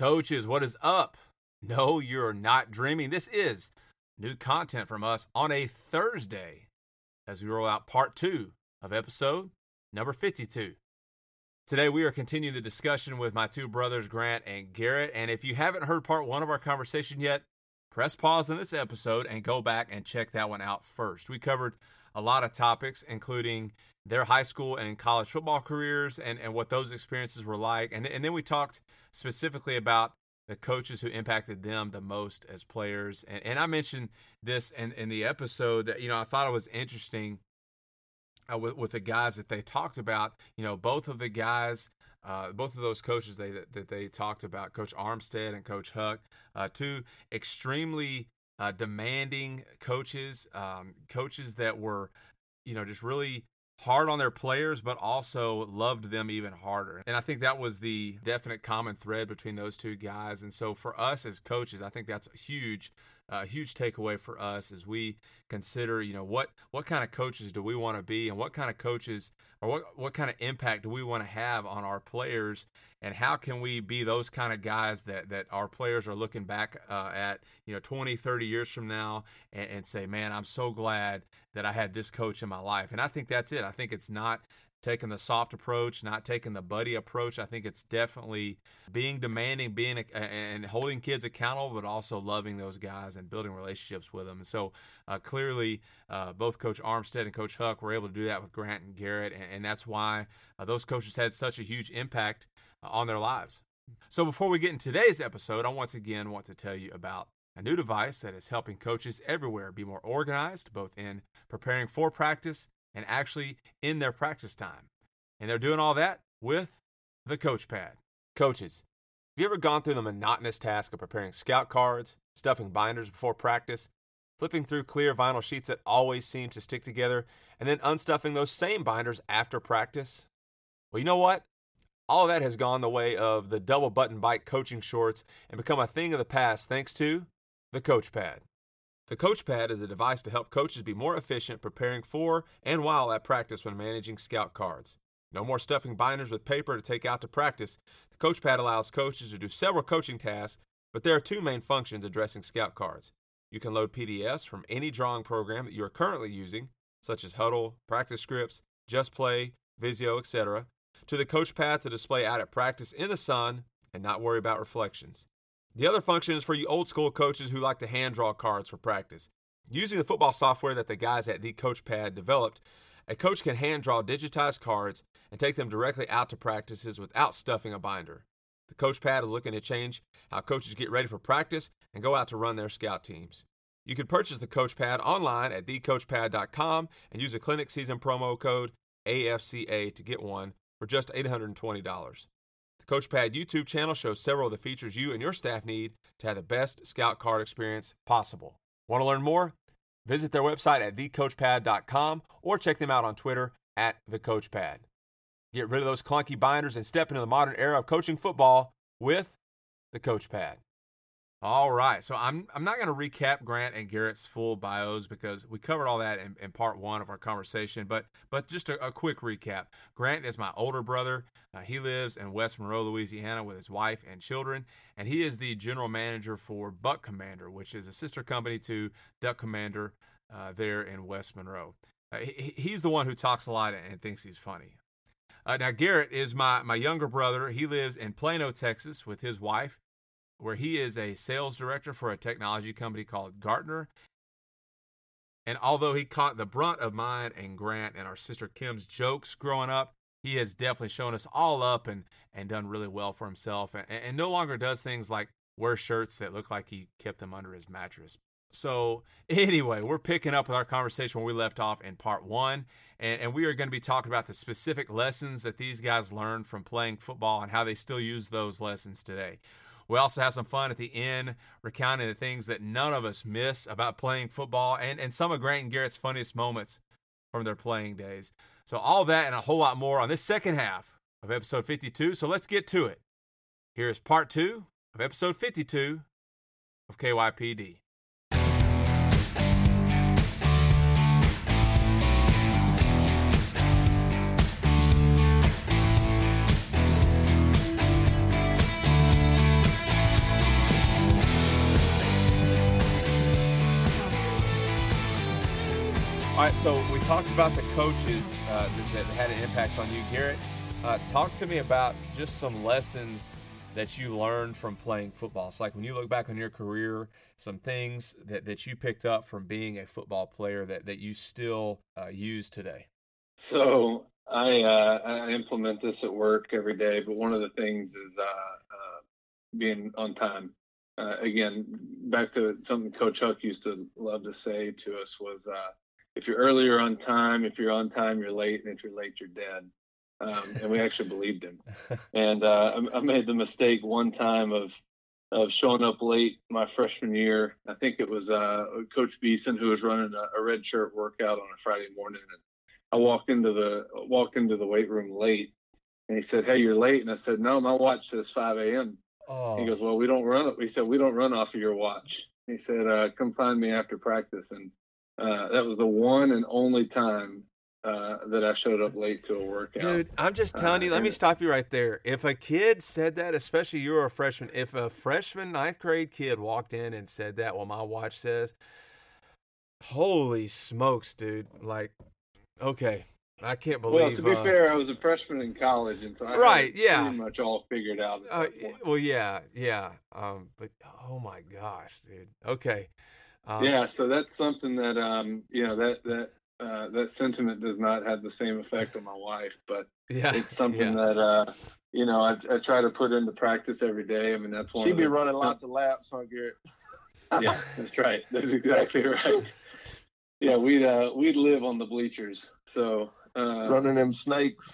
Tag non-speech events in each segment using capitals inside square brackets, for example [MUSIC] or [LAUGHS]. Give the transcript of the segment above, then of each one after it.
Coaches, what is up? No, you're not dreaming. This is new content from us on a Thursday as we roll out part two of episode number 52. Today, we are continuing the discussion with my two brothers, Grant and Garrett. And if you haven't heard part one of our conversation yet, press pause on this episode and go back and check that one out first. We covered a lot of topics, including their high school and college football careers and, and what those experiences were like. And, and then we talked specifically about the coaches who impacted them the most as players. And, and I mentioned this in, in the episode that, you know, I thought it was interesting uh, with, with the guys that they talked about. You know, both of the guys, uh, both of those coaches they, that they talked about, Coach Armstead and Coach Huck, uh, two extremely uh, demanding coaches, um, coaches that were, you know, just really hard on their players, but also loved them even harder. And I think that was the definite common thread between those two guys. And so for us as coaches, I think that's huge a huge takeaway for us as we consider, you know, what what kind of coaches do we want to be, and what kind of coaches or what what kind of impact do we want to have on our players, and how can we be those kind of guys that that our players are looking back uh, at, you know, 20, 30 years from now, and, and say, man, I'm so glad that I had this coach in my life, and I think that's it. I think it's not taking the soft approach, not taking the buddy approach. I think it's definitely being demanding, being a, and holding kids accountable, but also loving those guys and building relationships with them. And so uh, clearly, uh, both Coach Armstead and Coach Huck were able to do that with Grant and Garrett, and, and that's why uh, those coaches had such a huge impact uh, on their lives. So before we get in today's episode, I once again want to tell you about a new device that is helping coaches everywhere be more organized, both in preparing for practice and actually in their practice time. And they're doing all that with the Coach Pad. Coaches, have you ever gone through the monotonous task of preparing scout cards, stuffing binders before practice, flipping through clear vinyl sheets that always seem to stick together, and then unstuffing those same binders after practice? Well, you know what? All of that has gone the way of the double button bike coaching shorts and become a thing of the past thanks to the Coach Pad. The Coach Pad is a device to help coaches be more efficient preparing for and while at practice when managing scout cards. No more stuffing binders with paper to take out to practice. The Coach Pad allows coaches to do several coaching tasks, but there are two main functions addressing scout cards. You can load PDFs from any drawing program that you are currently using, such as Hudl, Practice Scripts, Just Play, Visio, etc., to the Coach Pad to display out at practice in the sun and not worry about reflections. The other function is for you old school coaches who like to hand draw cards for practice. Using the football software that the guys at the Coach Pad developed, a coach can hand draw digitized cards and take them directly out to practices without stuffing a binder. The Coach Pad is looking to change how coaches get ready for practice and go out to run their scout teams. You can purchase the Coach Pad online at thecoachpad.com and use the clinic season promo code AFCA to get one for just $820. CoachPad YouTube channel shows several of the features you and your staff need to have the best scout card experience possible. Want to learn more? Visit their website at thecoachpad.com or check them out on Twitter at thecoachpad. Get rid of those clunky binders and step into the modern era of coaching football with the Coach Pad. All right. So I'm I'm not going to recap Grant and Garrett's full bios because we covered all that in, in part one of our conversation. But but just a, a quick recap. Grant is my older brother. Uh, he lives in West Monroe, Louisiana, with his wife and children, and he is the general manager for Buck Commander, which is a sister company to Duck Commander uh, there in West Monroe. Uh, he, he's the one who talks a lot and thinks he's funny. Uh, now Garrett is my my younger brother. He lives in Plano, Texas, with his wife where he is a sales director for a technology company called Gartner. And although he caught the brunt of mine and Grant and our sister Kim's jokes growing up, he has definitely shown us all up and, and done really well for himself and, and no longer does things like wear shirts that look like he kept them under his mattress. So, [LAUGHS] anyway, we're picking up with our conversation where we left off in part one. And, and we are going to be talking about the specific lessons that these guys learned from playing football and how they still use those lessons today. We also have some fun at the end, recounting the things that none of us miss about playing football and, and some of Grant and Garrett's funniest moments from their playing days. So, all that and a whole lot more on this second half of episode 52. So, let's get to it. Here's part two of episode 52 of KYPD. All right, so we talked about the coaches uh, that, that, had an impact on you, Garrett. Uh, talk to me about just some lessons that you learned from playing football. It's like when you look back on your career, some things that, that you picked up from being a football player that, that you still uh, use today. So I, uh, I implement this at work every day, but one of the things is uh, uh, being on time. Uh, again, back to something Coach Huck used to love to say to us was, if you're early, you're on time. If you're on time, you're late, and if you're late, you're dead um, and we actually believed him. [LAUGHS] And uh, I, I, made the mistake one time of of showing up late my freshman year. I think it was uh, Coach Beeson who was running a, a, red shirt workout on a Friday morning, and I walked into the walked into the weight room late, and he said, "Hey, you're late," and I said, "No, my watch says 5 a.m." Oh. He goes, "Well, we don't run it." He said, "We don't run off of your watch." He said, uh, "Come find me after practice," and uh, that was the one and only time uh, that I showed up late to a workout. Dude, I'm just telling uh, you, let me stop you right there. If a kid said that, especially you're a freshman, if a freshman ninth grade kid walked in and said that, well, my watch says, holy smokes, dude. Like, okay. I can't believe. Well, to be uh, fair, I was a freshman in college, and so I right, yeah, pretty much all figured out. Uh, well, yeah, yeah. Um, but oh my gosh, dude. Okay. Um, yeah, so that's something that um, you know that that uh, that sentiment does not have the same effect on my wife, but yeah, it's something yeah. that uh, you know I, I, try to put into practice every day. I mean, that's one. She'd be running lots of laps, huh, Garrett? [LAUGHS] yeah, that's right. That's exactly right. Yeah, we'd uh, we'd live on the bleachers, so uh, running them snakes,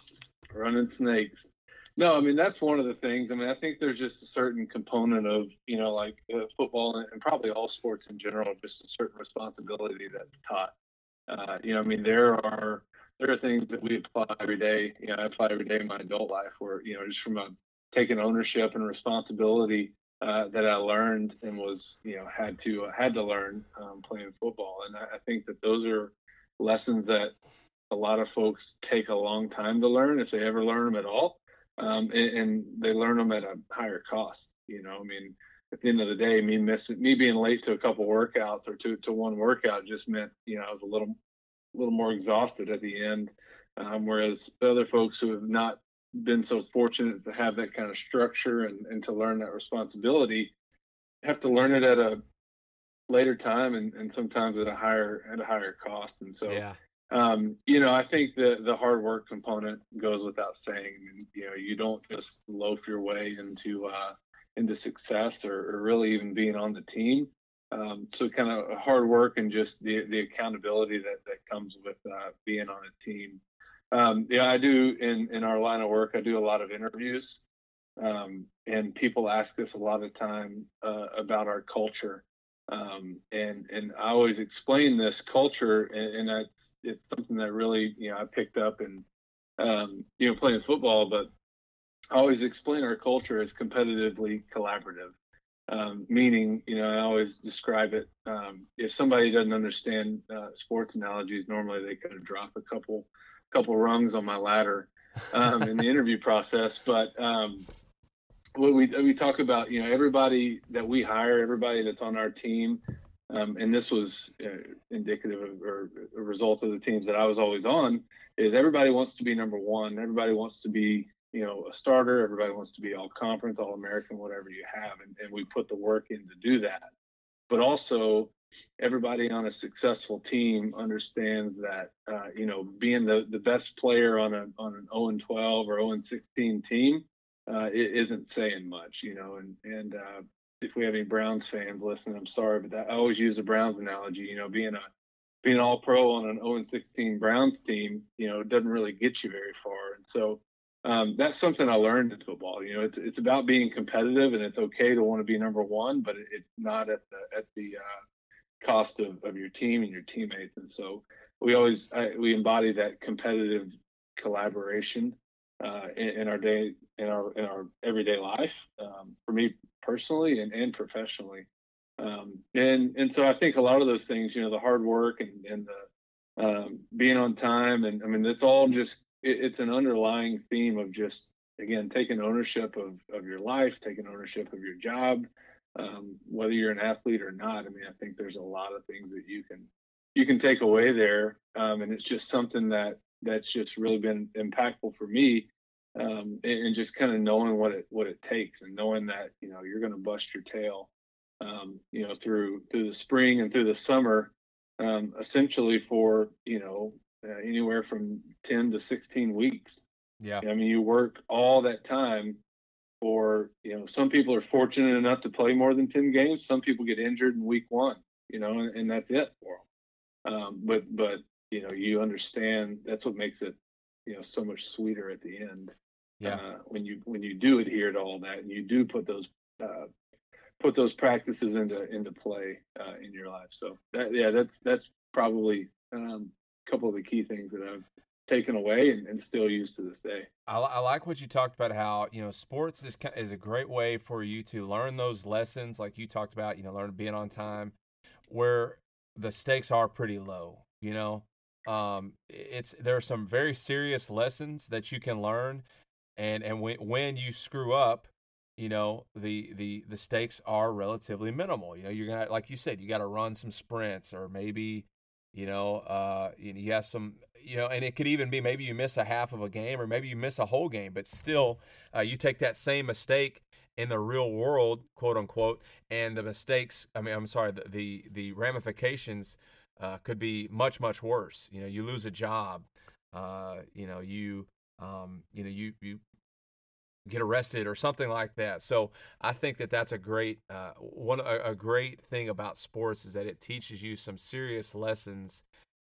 running snakes. No, I mean that's one of the things. I mean, I think there's just a certain component of you know, like uh, football and, and probably all sports in general, just a certain responsibility that's taught uh, you know, I mean, there are there are things that we apply every day. You know, I apply every day in my adult life, where you know, just from a taking ownership and responsibility uh, that I learned and was you know had to uh, had to learn um, playing football, and I, I think that those are lessons that a lot of folks take a long time to learn if they ever learn them at all, um, and, and they learn them at a higher cost. You know, I mean, at the end of the day, me missing, me being late to a couple workouts or to to one workout just meant you know I was a little, little more exhausted at the end. Um, whereas the other folks who have not been so fortunate to have that kind of structure and, and to learn that responsibility have to learn it at a later time and, and sometimes at a higher at a higher cost. And so yeah. Um, you know, I think the the hard work component goes without saying. You know, you don't just loaf your way into uh, into success or, or really even being on the team. Um, so kind of hard work and just the the accountability that that comes with uh, being on a team. Um, yeah, I do in in our line of work. I do a lot of interviews, um, and people ask us a lot of time uh, about our culture. Um, and and I always explain this culture, and, and that's it's something that really you know I picked up and um, you know playing football, but I always explain our culture as competitively collaborative. Um, meaning, you know, I always describe it. Um, if somebody doesn't understand uh, sports analogies, normally they kind of drop a couple, couple rungs on my ladder um, in the [LAUGHS] interview process. But um, what we we talk about, you know, everybody that we hire, everybody that's on our team, um, and this was uh, indicative of, or a result of the teams that I was always on, is everybody wants to be number one. Everybody wants to be you know, a starter. Everybody wants to be all conference, all American, whatever you have. And, and we put the work in to do that. But also, everybody on a successful team understands that, uh, you know, being the, the best player on, a, on an 0 and 12 or 0 and 16 team uh, it isn't saying much, you know. And, and uh, if we have any Browns fans listening, I'm sorry, but that, I always use the Browns analogy, you know, being a being all pro on an 0 16 Browns team, you know, doesn't really get you very far. And so, um, that's something I learned in football. You know, it's it's about being competitive, and it's okay to want to be number one, but it, it's not at the at the uh, cost of, of your team and your teammates. And so we always I, we embody that competitive collaboration uh, in, in, our day in our in our everyday life. Um, for me personally and and professionally, um, and and so I think a lot of those things, you know, the hard work and and the um, being on time, and I mean, it's all just it, it's an underlying theme of just again taking ownership of of your life, taking ownership of your job, um, whether you're an athlete or not. I mean, I think there's a lot of things that you can you can take away there, um, and it's just something that that's just really been impactful for me, um, and, and, just kind of knowing what it what it takes, and knowing that you know you're going to bust your tail, um, you know, through through the spring and through the summer, um, essentially for you know uh, anywhere from ten to sixteen weeks. Yeah, I mean, you work all that time for you know some people are fortunate enough to play more than 10 games some people get injured in week one you know and, and that's it for them um, but but you know you understand that's what makes it you know so much sweeter at the end yeah uh, when you when you do adhere to all that and you do put those uh, put those practices into into play uh, in your life so that yeah that's that's probably um, a couple of the key things that i've taken away and, and still use to this day. I, I, like what you talked about. How you know sports is is a great way for you to learn those lessons, like you talked about. You know, learn being on time, where the stakes are pretty low. You know, um, it's there are some very serious lessons that you can learn, and and when when you screw up, you know the the the stakes are relatively minimal. You know, you're gonna like you said, you got to run some sprints or maybe you know, uh, you have some, you know, and it could even be maybe you miss a half of a game or maybe you miss a whole game, but still, uh, you take that same mistake in the real world, quote unquote, and the mistakes. I mean, I'm sorry, the the, the ramifications uh, could be much much worse. You know, you lose a job. Uh, you know, you um, you know, you you get arrested or something like that. So I think that that's a great uh, one a, a, great thing about sports is that it teaches you some serious lessons,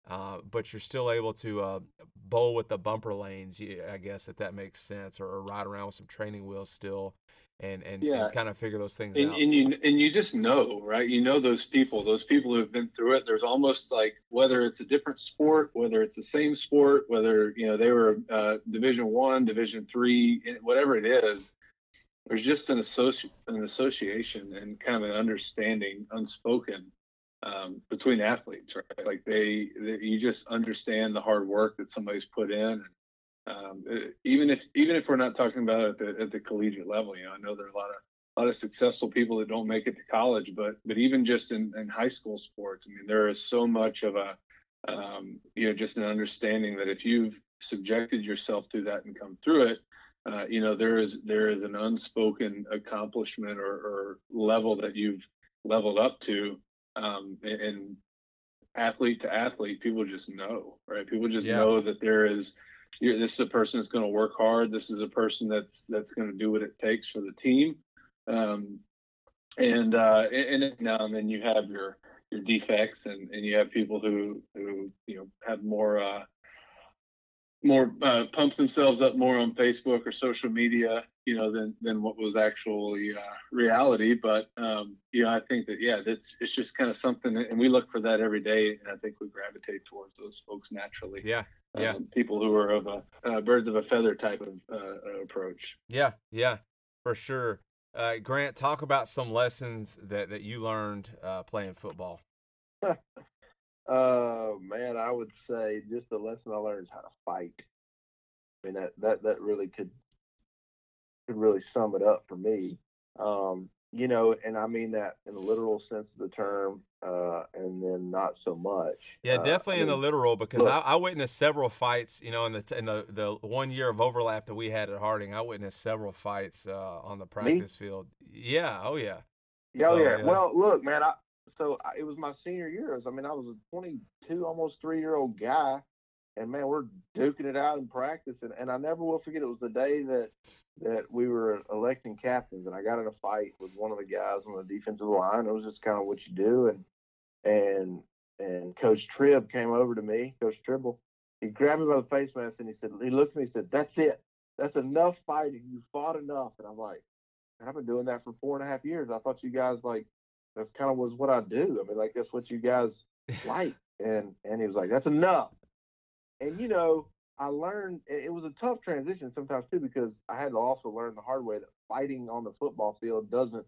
uh, but you're still able to uh, bowl with the bumper lanes. I guess if that makes sense, or, or ride around with some training wheels still and and, yeah. and kind of figure those things and, out. And you and you just know, right? You know those people, those people who have been through it. There's almost like whether it's a different sport, whether it's the same sport, whether you know they were uh, Division One, Division Three, whatever it is. There's just an associ- an association and kind of an understanding, unspoken, um, between athletes, right? Like they, they, you just understand the hard work that somebody's put in. And, um, uh, even if even if we're not talking about it at the, at the collegiate level, you know, I know there are a lot of a lot of successful people that don't make it to college, but but even just in, in high school sports, I mean, there is so much of a um, you know just an understanding that if you've subjected yourself to that and come through it, uh, you know there is there is an unspoken accomplishment or, or level that you've leveled up to, um, and, and athlete to athlete, people just know, right? People just yeah. know that there is you're, this is a person that's going to work hard. This is a person that's that's going to do what it takes for the team. Um, and uh, and, now and then you have your your defects, and, and you have people who who you know have more uh, more uh, pump themselves up more on Facebook or social media, you know, than than what was actually uh, reality. But um, you know, I think that yeah, that's it's just kind of something, and we look for that every day, and I think we gravitate towards those folks naturally. Yeah, yeah. Um, people who are of a uh, birds of a feather type of uh, approach. Yeah, yeah, for sure. Uh, Grant, talk about some lessons that, that you learned uh, playing football. [LAUGHS] uh, man, I would say just the lesson I learned is how to fight. I mean that that that really could could really sum it up for me. Um, you know, and I mean that in the literal sense of the term, uh, and then not so much. Yeah, uh, definitely I in the literal because look, I, I, witnessed several fights. You know, in the in the, the one year of overlap that we had at Harding, I witnessed several fights uh, on the practice me? field. Yeah, oh yeah. Yeah, so, oh yeah. yeah. Well, look, man, I so it was my senior year. I mean, I was a 22, almost three year old guy, and man, we're duking it out in practice, and, and I never will forget. It was the day that that we were electing captains, and I got in a fight with one of the guys on the defensive line. It was just kind of what you do, and and and Coach Tribb came over to me, Coach Tribble. He grabbed me by the face mask and he said, he looked at me and said, "That's it. That's enough fighting. You fought enough." And I'm like, I've been doing that for four and a half years. I thought you guys like that's kind of was what I do. I mean, like that's what you guys like. [LAUGHS] And and he was like, "That's enough." And you know, I learned it was a tough transition sometimes too because I had to also learn the hard way that fighting on the football field doesn't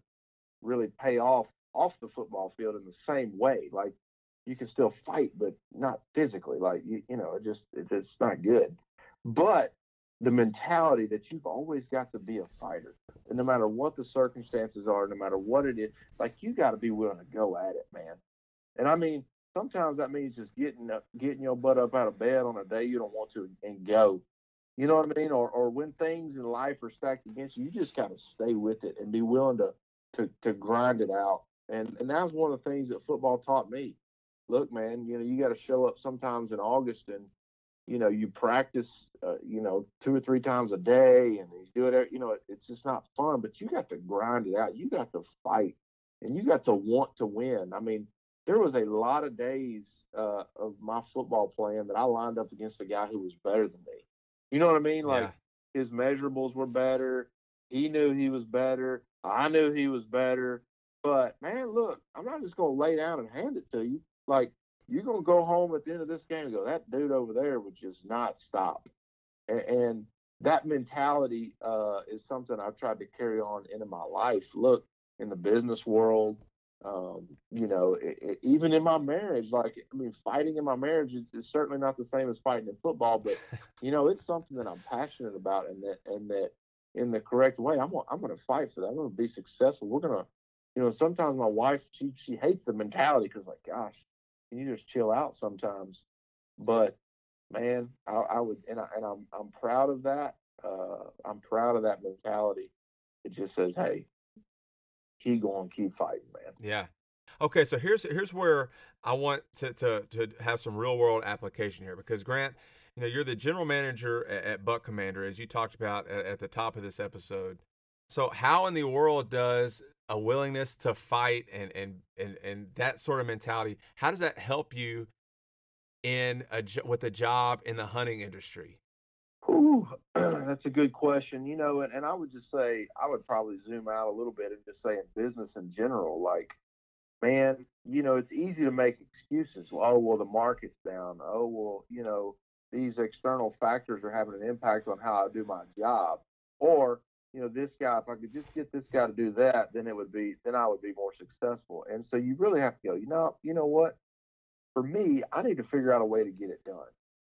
really pay off off the football field in the same way. Like you can still fight, but not physically. Like you, you know, it just it, it's not good. But the mentality that you've always got to be a fighter, and no matter what the circumstances are, no matter what it is, like you got to be willing to go at it, man. And I mean, sometimes that means just getting up, getting your butt up out of bed on a day you don't want to and go. You know what I mean? Or or when things in life are stacked against you, you just gotta stay with it and be willing to to to grind it out. And and that was one of the things that football taught me. Look, man, you know, you got to show up sometimes in August and you know you practice uh, you know two or three times a day and you do it you know it's just not fun but you got to grind it out. You got to fight and you got to want to win. I mean there was a lot of days uh, of my football playing that i lined up against a guy who was better than me. You know what i mean? Like yeah. his measurables were better. He knew he was better. I knew he was better. But man look i'm not just going to lay down and hand it to you. Like you're going to go home at the end of this game and go, that dude over there would just not stop. And, and that mentality uh, is something I've tried to carry on into my life. Look, in the business world, um, you know, it, it, even in my marriage, like, I mean, fighting in my marriage is, is, certainly not the same as fighting in football, but, [LAUGHS] you know, it's something that I'm passionate about and that, and that in the correct way, I'm, I'm going to fight for that. I'm going to be successful. We're going to, you know, sometimes my wife, she, she hates the mentality because like, gosh, you just chill out sometimes? But man, I, I would, and, I, and I'm I'm proud of that. Uh, I'm proud of that mentality. It just says, hey, keep going, keep fighting, man. Yeah. Okay, so here's here's where I want to to to have some real world application here because Grant, you know, you're the general manager at, at Buck Commander, as you talked about at, at the top of this episode. So, how in the world does a willingness to fight and and and and that sort of mentality how does that help you in a with a job in the hunting industry? Ooh, [CLEARS THROAT] that's a good question you know and, and i would just say i would probably zoom out a little bit and just say in business in general like man you know it's easy to make excuses. Oh well the market's down. Oh well you know these external factors are having an impact on how i do my job. Or you know, this guy, if I could just get this guy to do that, then it would be, then I would be more successful. And so you really have to go, you know, you know what? For me, I need to figure out a way to get it done.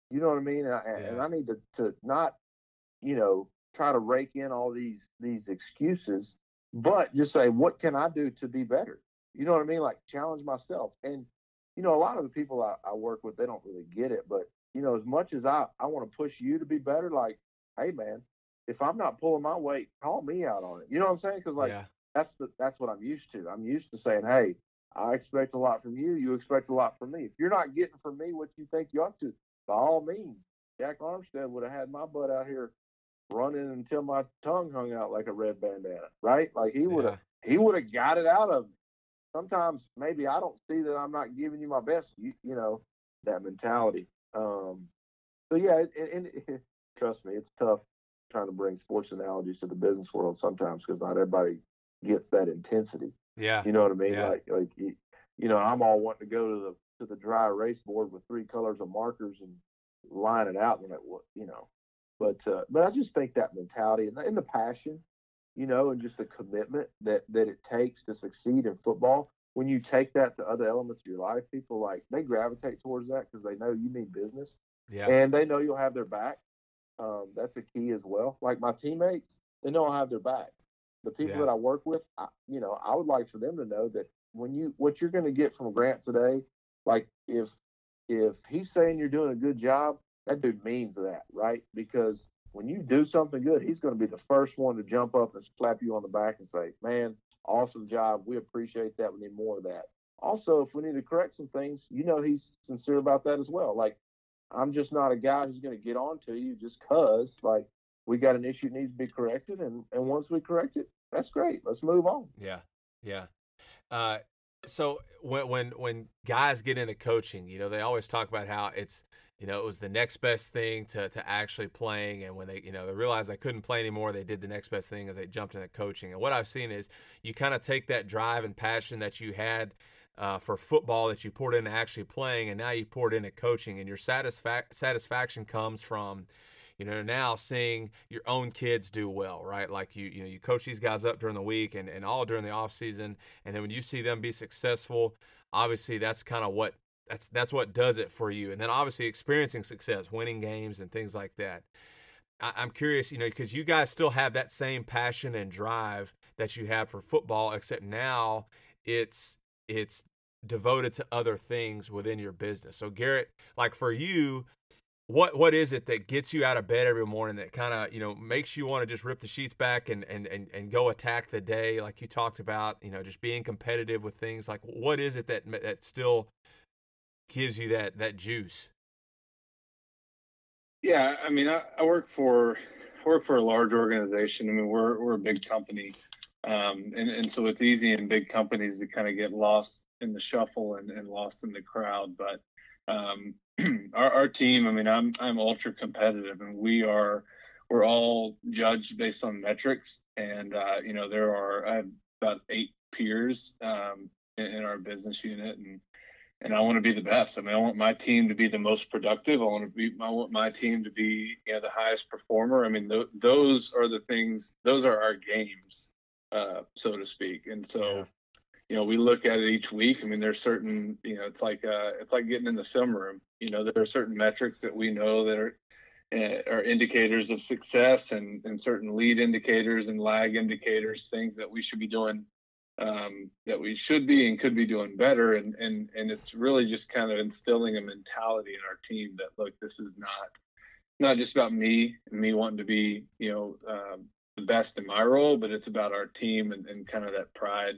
You know what I mean? And I, yeah. and I need to, to not, you know, try to rake in all these, these excuses, but just say, what can I do to be better? You know what I mean? Like challenge myself. And, you know, a lot of the people I, I work with, they don't really get it, but you know, as much as I, I want to push you to be better, like, hey man, if I'm not pulling my weight, call me out on it. You know what I'm saying? Because like yeah. that's the that's what I'm used to. I'm used to saying, hey, I expect a lot from you. You expect a lot from me. If you're not getting from me what you think you ought to, by all means, Jack Armstead would have had my butt out here running until my tongue hung out like a red bandana, right? Like he would have yeah. he would have got it out of me. Sometimes maybe I don't see that I'm not giving you my best. You, you know that mentality. Um, so yeah, and, [LAUGHS] and trust me, it's tough trying to bring sports analogies to the business world sometimes because not everybody gets that intensity. Yeah, you know what I mean. Yeah. Like like you know, I'm all wanting to go to the to the dry erase board with three colors of markers and line it out and it you know. But uh, but I just think that mentality and the, and the passion, you know, and just the commitment that that it takes to succeed in football. When you take that to other elements of your life, people like they gravitate towards that because they know you mean business. Yeah. And they know you'll have their back. Um, that's a key as well. Like my teammates, they know I have their back. The people yeah. that I work with, I, you know, I would like for them to know that when you what you're going to get from Grant today, like if if he's saying you're doing a good job, that dude means that, right? Because when you do something good, he's going to be the first one to jump up and slap you on the back and say, "Man, awesome job. We appreciate that. We need more of that." Also, if we need to correct some things, you know he's sincere about that as well. Like I'm just not a guy who's going to get on to you just cause like we got an issue needs to be corrected, and and once we correct it, that's great. Let's move on. Yeah, yeah. Uh, so when when when guys get into coaching, you know, they always talk about how it's you know it was the next best thing to to actually playing, and when they you know they realized they couldn't play anymore, they did the next best thing as they jumped into coaching. And what I've seen is you kind of take that drive and passion that you had uh, for football that you poured into actually playing, and now you poured into coaching, and your satisfa- satisfaction comes from, you know, now seeing your own kids do well, right? Like you, you know, you coach these guys up during the week and, and all during the off season, and then when you see them be successful, obviously that's kind of what that's that's what does it for you, and then obviously experiencing success, winning games, and things like that. I, I'm curious, you know, because you guys still have that same passion and drive that you had for football, except now it's it's devoted to other things within your business. So Garrett, like for you, what what is it that gets you out of bed every morning that kind of you know makes you want to just rip the sheets back and, and and and go attack the day? Like you talked about you know just being competitive with things. Like what is it that that still gives you that that juice? Yeah i mean i, I work for I work for a large organization. I mean we're we're a big company um, and and so it's easy in big companies to kind of get lost in the shuffle and, and lost in the crowd but um, [CLEARS THROAT] our, our team, I mean, I'm I'm ultra competitive, and we are we're all judged based on metrics. And uh, you know, there are about eight peers um, in, in, our business unit, and and I want to be the best. I mean, I want my team to be the most productive. I want to be I want my team to be you know the highest performer. I mean, th- those are the things. Those are our games, uh, so to speak. And so. You know, we look at it each week. I mean, there's certain, you know, it's like uh, it's like getting in the film room. You know, there are certain metrics that we know that are uh, are indicators of success, and and certain lead indicators and lag indicators, things that we should be doing, um, that we should be and could be doing better. And and and it's really just kind of instilling a mentality in our team that look, this is not not just about me and me wanting to be, you know, um, the best in my role, but it's about our team and, and kind of that pride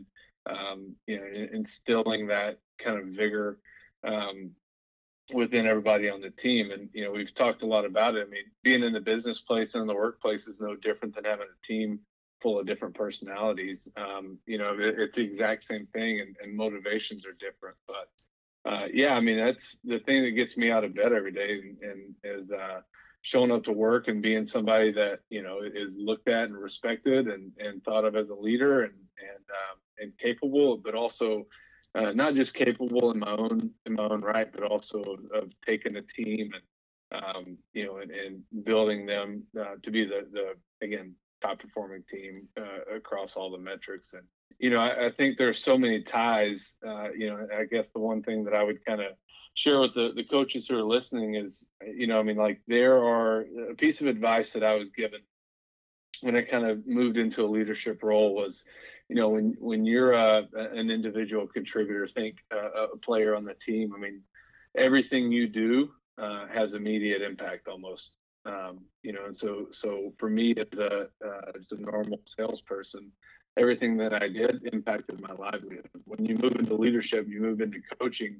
um, you know, instilling that kind of vigor um, within everybody on the team. And you know, we've talked a lot about it. I mean, being in the business place and in the workplace is no different than having a team full of different personalities. Um, you know, it, it's the exact same thing, and, and motivations are different. But uh, yeah, I mean, that's the thing that gets me out of bed every day, and, and is uh, showing up to work and being somebody that you know is looked at and respected and, and thought of as a leader and and um, and capable, but also uh, not just capable in my own in my own right, but also of, taking a team and um, you know and, and building them uh, to be the the again top performing team uh, across all the metrics. And you know, I, I think there's so many ties. Uh, you know, I guess the one thing that I would kind of share with the, the coaches who are listening is, you know, I mean, like there are a piece of advice that I was given when I kind of moved into a leadership role was, you know, when when you're a, an individual contributor, think uh, a player on the team. I mean, everything you do uh, has immediate impact almost. Um, you know, and so so for me as a uh, as a normal salesperson, everything that I did impacted my livelihood. When you move into leadership, you move into coaching.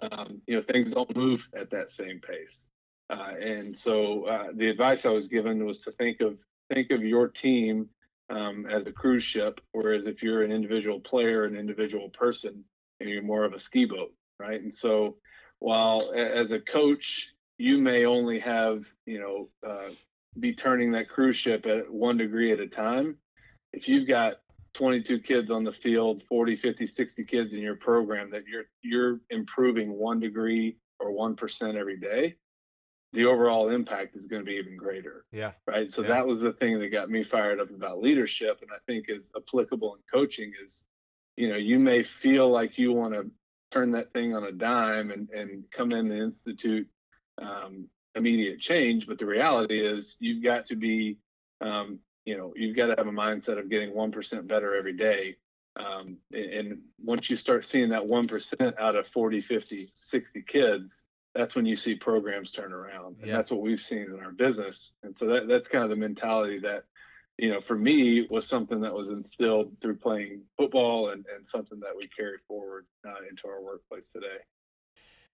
Um, you know, things don't move at that same pace. Uh, and so uh, the advice I was given was to think of think of your team um, as a cruise ship, whereas if you're an individual player, an individual person, and you're more of a ski boat, right? And so, while as a coach, you may only have, you know, uh, be turning that cruise ship at one degree at a time. If you've got 22 kids on the field, 40, 50, 60 kids in your program that you're you're improving one degree or one percent every day, the overall impact is going to be even greater. Yeah. Right. So yeah. that was the thing that got me fired up about leadership. And I think is applicable in coaching is, you know, you may feel like you want to turn that thing on a dime and, and come in and institute um, immediate change. But the reality is you've got to be, um, you know, you've got to have a mindset of getting 1% better every day. Um, and once you start seeing that 1% out of 40, 50, 60 kids, that's when you see programs turn around. And yeah. that's what we've seen in our business. And so that, that's kind of the mentality that, you know, for me was something that was instilled through playing football and, and something that we carry forward uh, into our workplace today.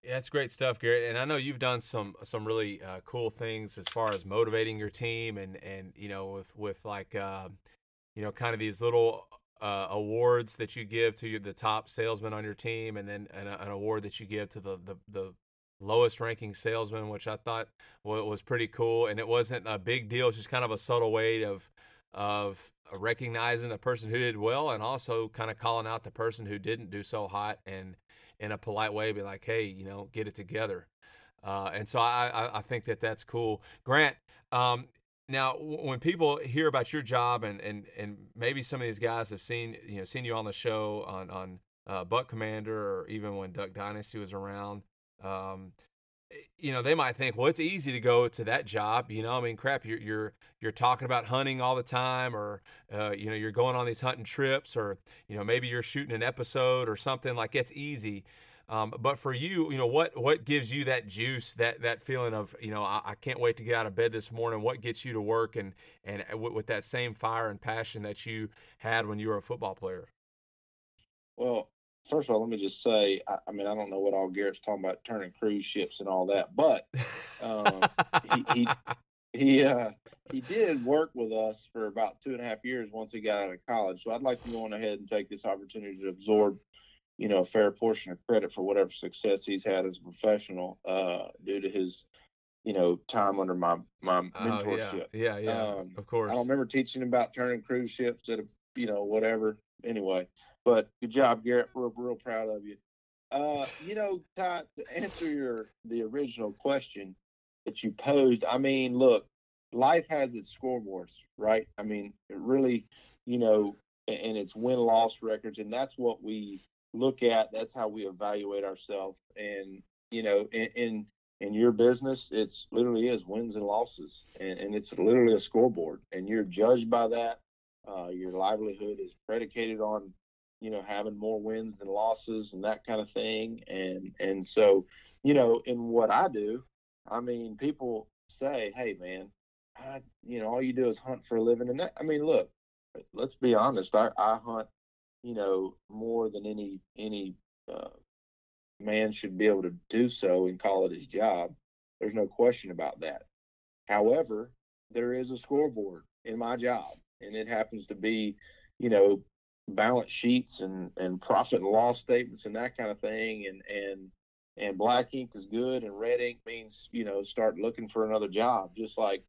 Yeah, that's great stuff, Garrett. And I know you've done some some really uh, cool things as far as motivating your team, and and you know with with like uh, you know kind of these little uh, awards that you give to the top salesman on your team, and then an, an, award that you give to the, the the lowest ranking salesman, which I thought was pretty cool. And it wasn't a big deal. It's just kind of a subtle way of of recognizing the person who did well and also kind of calling out the person who didn't do so hot and in a polite way be like, hey, you know, get it together. Uh, and so I, I think that that's cool. Grant, um, now when people hear about your job and, and, and maybe some of these guys have seen you know seen you on the show on on uh, Buck Commander or even when Duck Dynasty was around, um, you know, they might think, well, it's easy to go to that job. You know, I mean, crap, you're you're you're talking about hunting all the time, or uh, you know, you're going on these hunting trips, or you know, maybe you're shooting an episode or something like it's easy. Um, but for you, you know, what what gives you that juice, that that feeling of, you know, I, I can't wait to get out of bed this morning. What gets you to work and and uh, with, with that same fire and passion that you had when you were a football player? Well, first of all, let me just say, I, I, mean, I don't know what all Garrett's talking about turning cruise ships and all that, but um, he he he, uh, he did work with us for about two and a half years once he got out of college. So I'd like to go on ahead and take this opportunity to absorb you know, a fair portion of credit for whatever success he's had as a professional uh, due to his, you know, time under my my mentorship. Oh, yeah, yeah, yeah um, of course. I don't remember teaching about turning cruise ships at a, you know, whatever. Anyway, but good job, Garrett. We're real proud of you. Uh, [LAUGHS] you know, Todd, to answer your the original question that you posed, I mean, look, life has its scoreboards, right? I mean, it really, you know, and it's win loss records, and that's what we look at. That's how we evaluate ourselves. And you know, in, in in your business, it's literally is wins and losses, and, and it's literally a scoreboard, and you're judged by that. Uh, your livelihood is predicated on you know having more wins than losses and that kind of thing and and so you know in what i do i mean people say hey man I, you know all you do is hunt for a living and that i mean look let's be honest i, I hunt you know, more than any any uh, man should be able to do so and call it his job. There's no question about that. However, there is a scoreboard in my job, and it happens to be, you know, balance sheets and and profit and loss statements and that kind of thing. And and and black ink is good, and red ink means you know start looking for another job, just like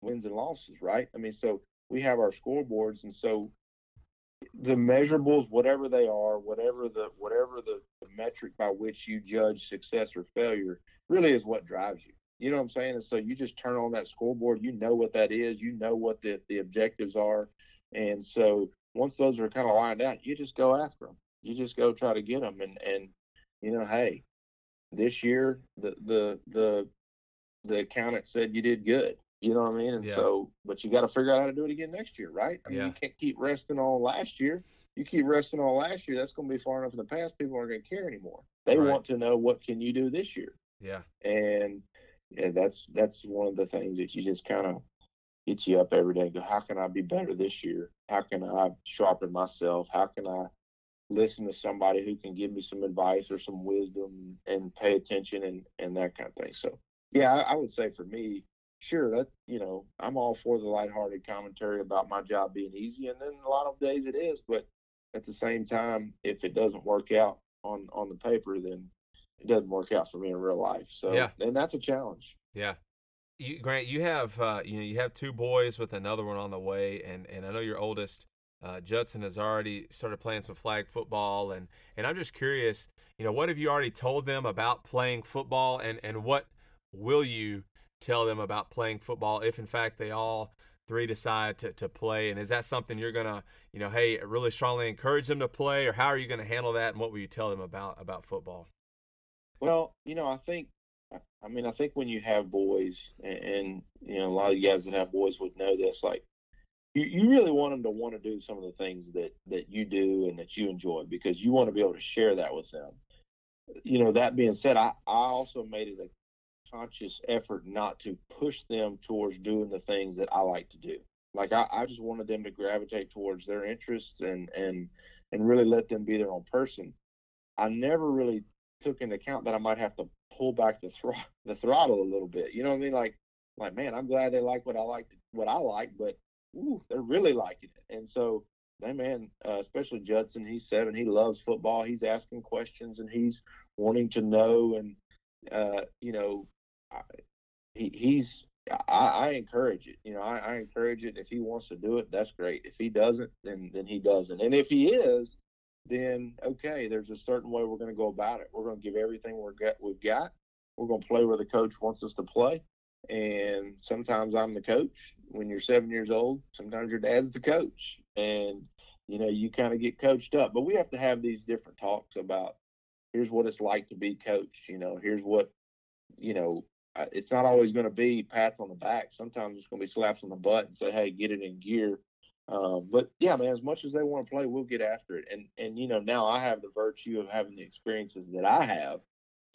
wins and losses, right? I mean, so we have our scoreboards, and so the measurables, whatever they are, whatever the whatever the, the, metric by which you judge success or failure, really is what drives you. You know what I'm saying? And so you just turn on that scoreboard. You know what that is. You know what the the objectives are, and so once those are kind of lined out, you just go after them. You just go try to get them, and and you know, hey, this year the the the the accountant said you did good. You know what I mean? And yeah. so, but you got to figure out how to do it again next year, right? I mean, yeah. you can't keep resting on last year. You keep resting on last year, that's going to be far enough in the past. People aren't going to care anymore. They right. want to know what can you do this year. Yeah. And yeah, that's that's one of the things that you just kind of get you up every day. And go, how can I be better this year? How can I sharpen myself? How can I listen to somebody who can give me some advice or some wisdom and pay attention and and that kind of thing. So yeah, I, I would say for me, sure that you know i'm all for the lighthearted commentary about my job being easy and then a lot of days it is but at the same time if it doesn't work out on on the paper then it doesn't work out for me in real life so yeah and that's a challenge yeah you, grant you have uh, you know you have two boys with another one on the way and and i know your oldest uh, Judson has already started playing some flag football, and and I'm just curious, you know, what have you already told them about playing football, and and what will you tell them about playing football if in fact they all three decide to, to play? And is that something you're gonna you know hey really strongly encourage them to play or how are you to handle that and what will you tell them about about football? Well you know i think i mean i think when you have boys and, and you know a lot of you guys that have boys would know this like you, you really want them to want to do some of the things that that you do and that you enjoy because you want to be able to share that with them you know that being said i i also made it a conscious effort not to push them towards doing the things that I like to do. Like I, I just wanted them to gravitate towards their interests and and and really let them be their own person. I never really took into account that I might have to pull back the thr- the throttle a little bit. You know what I mean? Like like man, I'm glad they like what I like what I like, but ooh, they're really liking it. And so that man, uh, especially Judson, he's seven. He loves football. He's asking questions and he's wanting to know. And uh, you know, he, he's I, I, encourage it. You know, I, I, encourage it. If he wants to do it, that's great. If he doesn't, then then he doesn't. And if he is, then okay, there's a certain way we're going to go about it. We're going to give everything we're got, we've got. We're going to play where the coach wants us to play. And sometimes I'm the coach. When you're seven years old, sometimes your dad's the coach, and you know you kind of get coached up. But we have to have these different talks about here's what it's like to be coached. You know, here's what you know, it's not always going to be pats on the back. Sometimes it's going to be slaps on the butt and say, "Hey, get it in gear." Um, but yeah, man, as much as they want to play, we'll get after it. And and you know, now I have the virtue of having the experiences that I have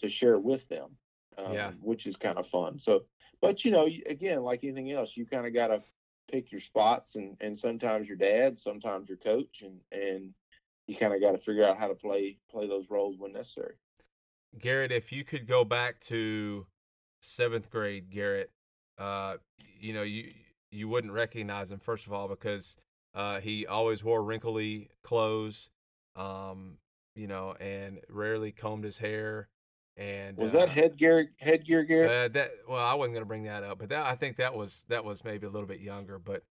to share with them, um, yeah. which is kind of fun. So, but you know, again, like anything else, you kind of got to pick your spots, and and sometimes your dad, sometimes your coach, and and you kind of got to figure out how to play play those roles when necessary. Garrett, if you could go back to seventh grade, Garrett, uh, you know, you you wouldn't recognize him first of all because uh, he always wore wrinkly clothes, um, you know, and rarely combed his hair. And was that uh, headgear? Headgear, Garrett? Uh, that well, I wasn't going to bring that up, but that I think that was that was maybe a little bit younger. But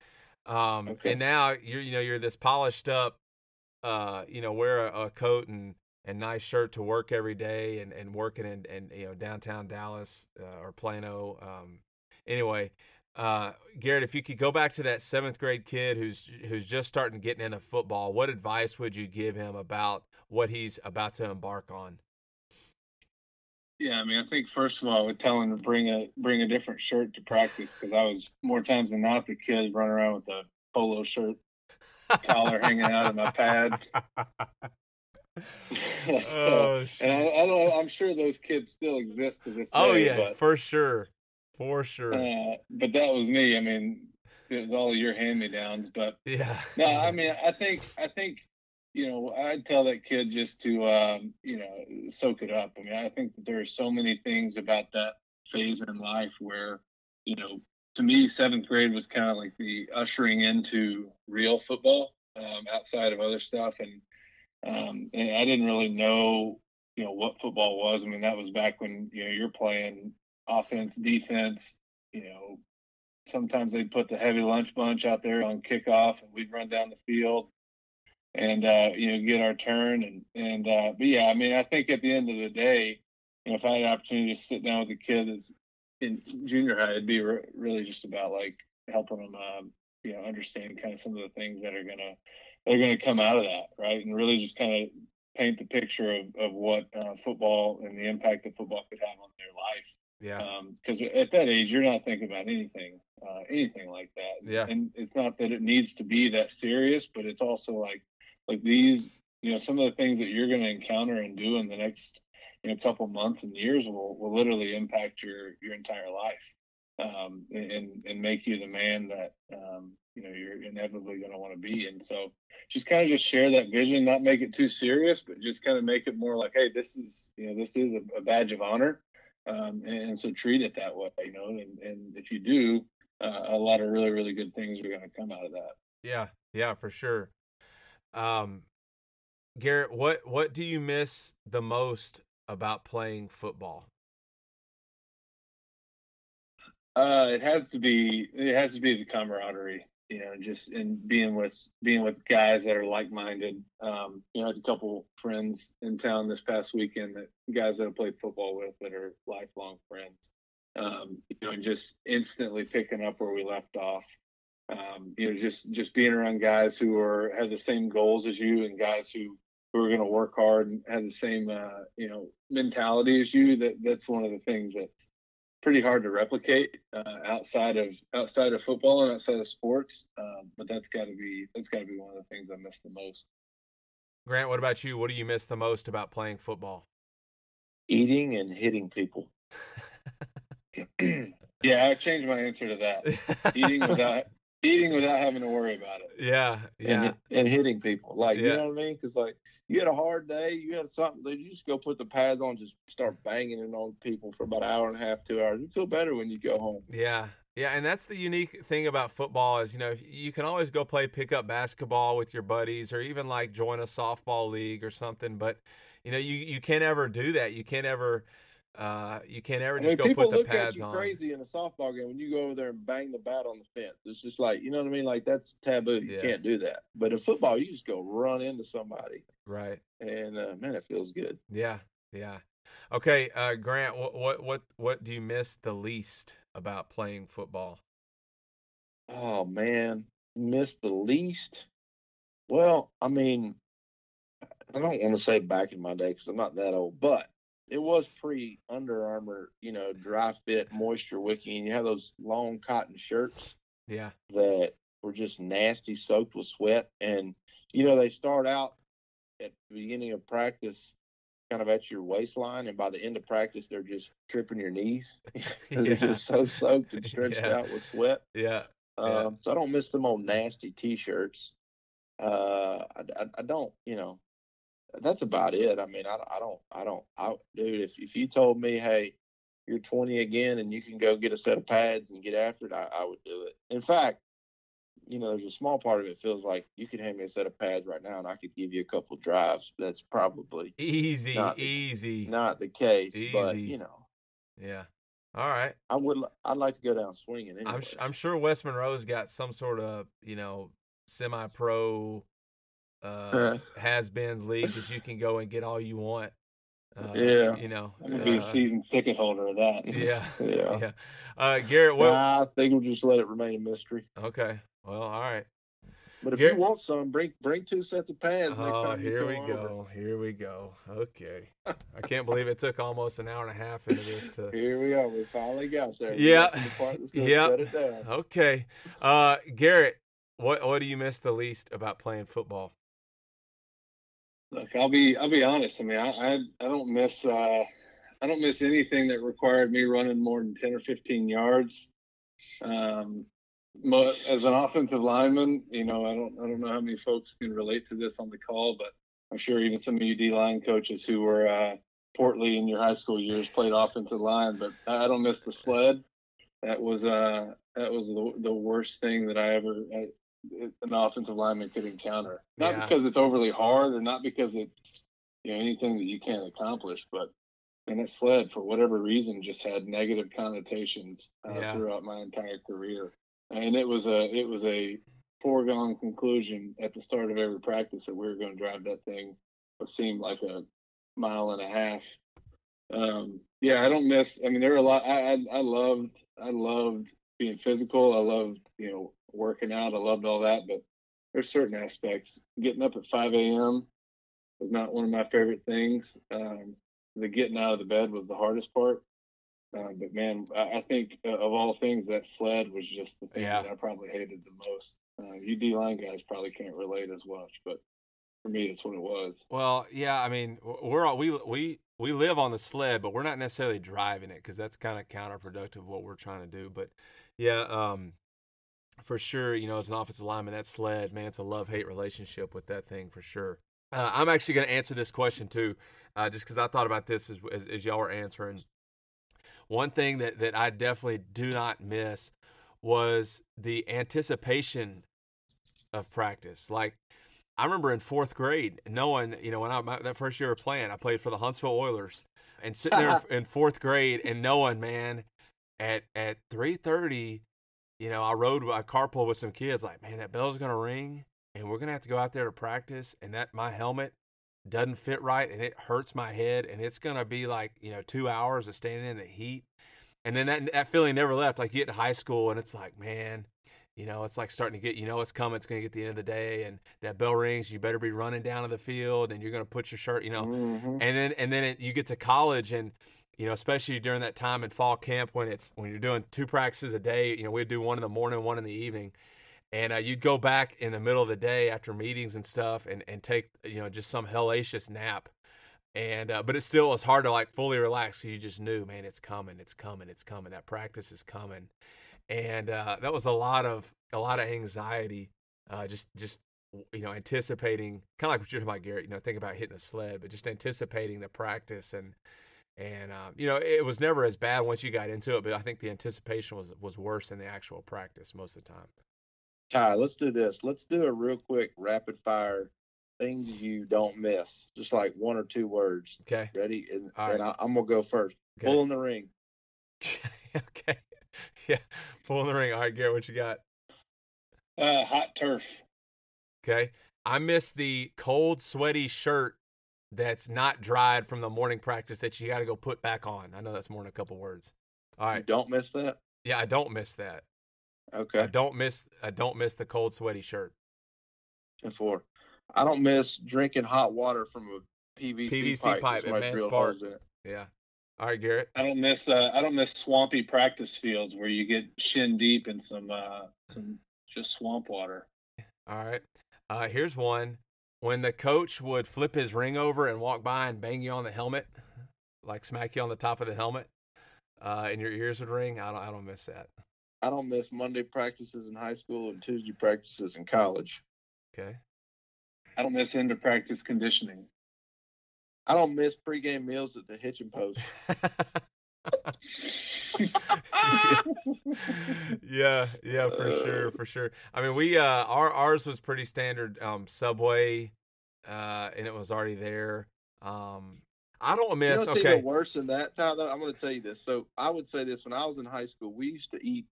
um, Okay. and now you're you know you're this polished up, uh, you know, wear a, a coat and and nice shirt to work every day, and and working in and you know downtown Dallas uh, or Plano. Um, anyway, uh, Garrett, if you could go back to that seventh grade kid who's who's just starting getting into football, what advice would you give him about what he's about to embark on? Yeah, I mean, I think first of all, I would tell him to bring a bring a different shirt to practice because I was more times than not the kid running around with a polo shirt collar hanging out of my pads. [LAUGHS] [LAUGHS] oh, shit. and I, I don't. I'm sure those kids still exist to this day. Oh yeah, but, for sure, for sure. uh, but that was me. I mean, it was all your hand me downs. But yeah. no, I mean, I think I think you know, I'd tell that kid just to um, you know soak it up. I mean, I think that there are so many things about that phase in life where you know, to me, seventh grade was kind of like the ushering into real football um, outside of other stuff, and um, and I didn't really know you know what football was. I mean, that was back when you know you're playing offense, defense, you know. Sometimes they'd put the heavy lunch bunch out there on kickoff, and we'd run down the field and uh, you know get our turn and and uh, but yeah, I mean I think at the end of the day, you know, if I had an opportunity to sit down with a kid that's in junior high, it'd be re- really just about like helping them, um, you know, understand kind of some of the things that are gonna that are gonna come out of that, right? And really just kind of paint the picture of of what uh, football and the impact that football could have on their life Yeah. because at that age you're not thinking about anything uh, anything like that Yeah. and it's not that it needs to be that serious but it's also like like these you know some of the things that you're going to encounter and do in the next you know couple months and years will will literally impact your your entire life um and and make you the man that um you know you're inevitably going to want to be and so just kind of just share that vision not make it too serious but just kind of make it more like hey this is you know this is a, a badge of honor um, and, and so treat it that way, you know. And, and if you do, uh, a lot of really, really good things are going to come out of that. Yeah. Yeah, for sure. Um, Garrett, what what do you miss the most about playing football? Uh, it has to be, it has to be the camaraderie, you know, just in being with being with guys that are like minded. Um, you know, I had a couple friends in town this past weekend that guys that I played football with that are lifelong friends. Um, you know, and just instantly picking up where we left off. Um, you know, just just being around guys who are have the same goals as you and guys who who are going to work hard and have the same uh, you know mentality as you. That that's one of the things that's pretty hard to replicate uh, outside of outside of football and outside of sports. Um, but that's got to be that's got to be one of the things I miss the most. Grant, what about you? What do you miss the most about playing football? Eating and hitting people. [LAUGHS] [CLEARS THROAT] yeah, I changed my answer to that. [LAUGHS] Eating without eating without having to worry about it. Yeah, yeah, and, and hitting people. Like, Yeah. you know what I mean? Because, like, you had a hard day, you had something, dude, you just go put the pads on, just start banging it on people for about an hour and a half, two hours. You feel better when you go home. yeah, yeah. And that's the unique thing about football is you know you can always go play pickup basketball with your buddies or even like join a softball league or something. But you know you you can't ever do that. You can't ever uh you can't ever I just mean, go put the look at pads you on. crazy in a softball game when you go over there and bang the bat on the fence. It's just like, you know what I mean? Like, that's taboo. You Yeah. can't do that. But in football, you just go run into somebody, Right. and uh, man, it feels good. Yeah, yeah. Okay, uh, Grant, what what what what do you miss the least about playing football? Oh man, miss the least. Well, I mean, I don't want to say back in my day because I'm not that old, but it was pre Under Armour, you know, dry fit moisture wicking, and you have those long cotton shirts Yeah. that were just nasty, soaked with sweat, and you know they start out at the beginning of practice kind of at your waistline, and by the end of practice they're just tripping your knees. [LAUGHS] They're Yeah. just so soaked and [LAUGHS] stretched Yeah. out with sweat. Yeah. Um, Yeah. So I don't miss them old nasty T-shirts. Uh, I, I, I don't, you know, that's about it. I mean, I, I don't, I don't, I, dude, if, if you told me, hey, you're 20 again and you can go get a set of pads and get after it, I, I would do it. In fact, you know, there's a small part of it feels like you could hand me a set of pads right now and I could give you a couple drives. That's probably Easy, Not the- easy. not the case, but you know, Yeah. All right. I would, I'd like to go down swinging. Anyway. I'm I'm sure West Monroe's got some sort of you know semi-pro uh, has-beens league that you can go and get all you want. Uh, Yeah. You know. I'm gonna be a uh, season ticket holder of that. [LAUGHS] Yeah. Yeah. Yeah. Uh, Garrett. Nah, I think we'll just let it remain a mystery. Okay. Well. All right. But if Here- you want some, bring bring two sets of pads Oh, here we over. go. Here we go. Okay. I [LAUGHS] can't believe it took almost an hour and a half into this to. Here we are. We finally got there. Yeah. the part that's [LAUGHS] gonna Yeah. shut it down. Okay. Uh, Garrett, what what do you miss the least about playing football? Look, I'll be I'll be honest. I mean, I I, I don't miss uh, I don't miss anything that required me running more than ten or fifteen yards. Um, as an offensive lineman, you know, I don't I don't know how many folks can relate to this on the call, but I'm sure even some of you D line coaches who were uh, portly in your high school years played offensive line. But I don't miss the sled. That was uh that was the the worst thing that I ever an offensive lineman could encounter. Not Yeah. because it's overly hard or not because it's you know anything that you can't accomplish, but and that sled for whatever reason just had negative connotations uh, Yeah. throughout my entire career, and it was a it was a foregone conclusion at the start of every practice that we were going to drive that thing what seemed like a mile and a half. Um, yeah, I don't miss. I mean, there were a lot. I, I I loved I loved being physical. I loved you know working out. I loved all that, but there's certain aspects. Getting up at 5 a.m. was not one of my favorite things. Um, the getting out of the bed was the hardest part. Uh, but man, I, I think uh, of all things, that sled was just the thing Yeah. that I probably hated the most. Uh, you D line guys probably can't relate as much, but for me, it's what it was. Well, yeah, I mean, we're all, we we we live on the sled, but we're not necessarily driving it because that's kind of counterproductive what we're trying to do. But yeah, um, for sure, you know, as an offensive lineman, that sled, man, it's a love hate relationship with that thing for sure. Uh, I'm actually going to answer this question too, uh, just because I thought about this as, as as y'all were answering. One thing that that I definitely do not miss was the anticipation of practice. Like I remember in fourth grade, knowing, you know, when I my, that first year of playing, I played for the Huntsville Oilers, and sitting there in, [LAUGHS] in fourth grade and knowing, man, at at three thirty, you know, I rode I carpool with some kids. Like, man, that bell's gonna ring, and we're gonna have to go out there to practice, and that my helmet doesn't fit right, and it hurts my head, and it's gonna be like, you know, two hours of standing in the heat, and then that that feeling never left. Like you get to high school, and it's like, man, you know, it's like starting to get, you know, it's coming. It's going to get the end of the day, and that bell rings. You better be running down to the field, and you're going to put your shirt, you know, Mhm. and then and then it, you get to college, and you know, especially during that time in fall camp when it's when you're doing two practices a day. You know, we'd do one in the morning, one in the evening, and uh, you'd go back in the middle of the day after meetings and stuff, and and take you know just some hellacious nap. And uh, but it still was hard to like fully relax. So you just knew, man, it's coming, it's coming, it's coming. That practice is coming, and uh, that was a lot of a lot of anxiety. Uh, just just you know anticipating, kind of like what you're talking about, Garrett. You know, think about hitting a sled, but just anticipating the practice and and um, you know it was never as bad once you got into it. But I think the anticipation was was worse than the actual practice most of the time. Ty, let's do this. Let's do a real quick rapid fire things you don't miss. Just like one or two words. Okay. Ready? And, All and right. I, I'm gonna go first. Okay. Pull in the ring. [LAUGHS] okay. [LAUGHS] Yeah. Pull in the ring. All right, Garrett, what you got? Uh, hot turf. Okay. I miss the cold, sweaty shirt that's not dried from the morning practice that you got to go put back on. I know that's more than a couple words. All right. You don't miss that. Yeah, I don't miss that. Okay. I don't miss I don't miss the cold, sweaty shirt. And four. I don't miss drinking hot water from a PVC, PVC pipe. pipe that at somebody Mance drilled Park. it. Yeah. All right, Garrett. I don't miss uh, I don't miss swampy practice fields where you get shin deep in some uh, some just swamp water. All right. Uh, here's one. When the coach would flip his ring over and walk by and bang you on the helmet, like smack you on the top of the helmet, uh, and your ears would ring. I don't. I don't miss that. I don't miss Monday practices in high school and Tuesday practices in college. Okay. I don't miss end of practice conditioning. I don't miss pregame meals at the hitching post. [LAUGHS] [LAUGHS] yeah, yeah, for sure, for sure. I mean, we uh, our ours was pretty standard um, Subway, uh, and it was already there. Um, I don't miss. You know, okay, worse than that, Tyler. I'm going to tell you this. So I would say this: when I was in high school, we used to eat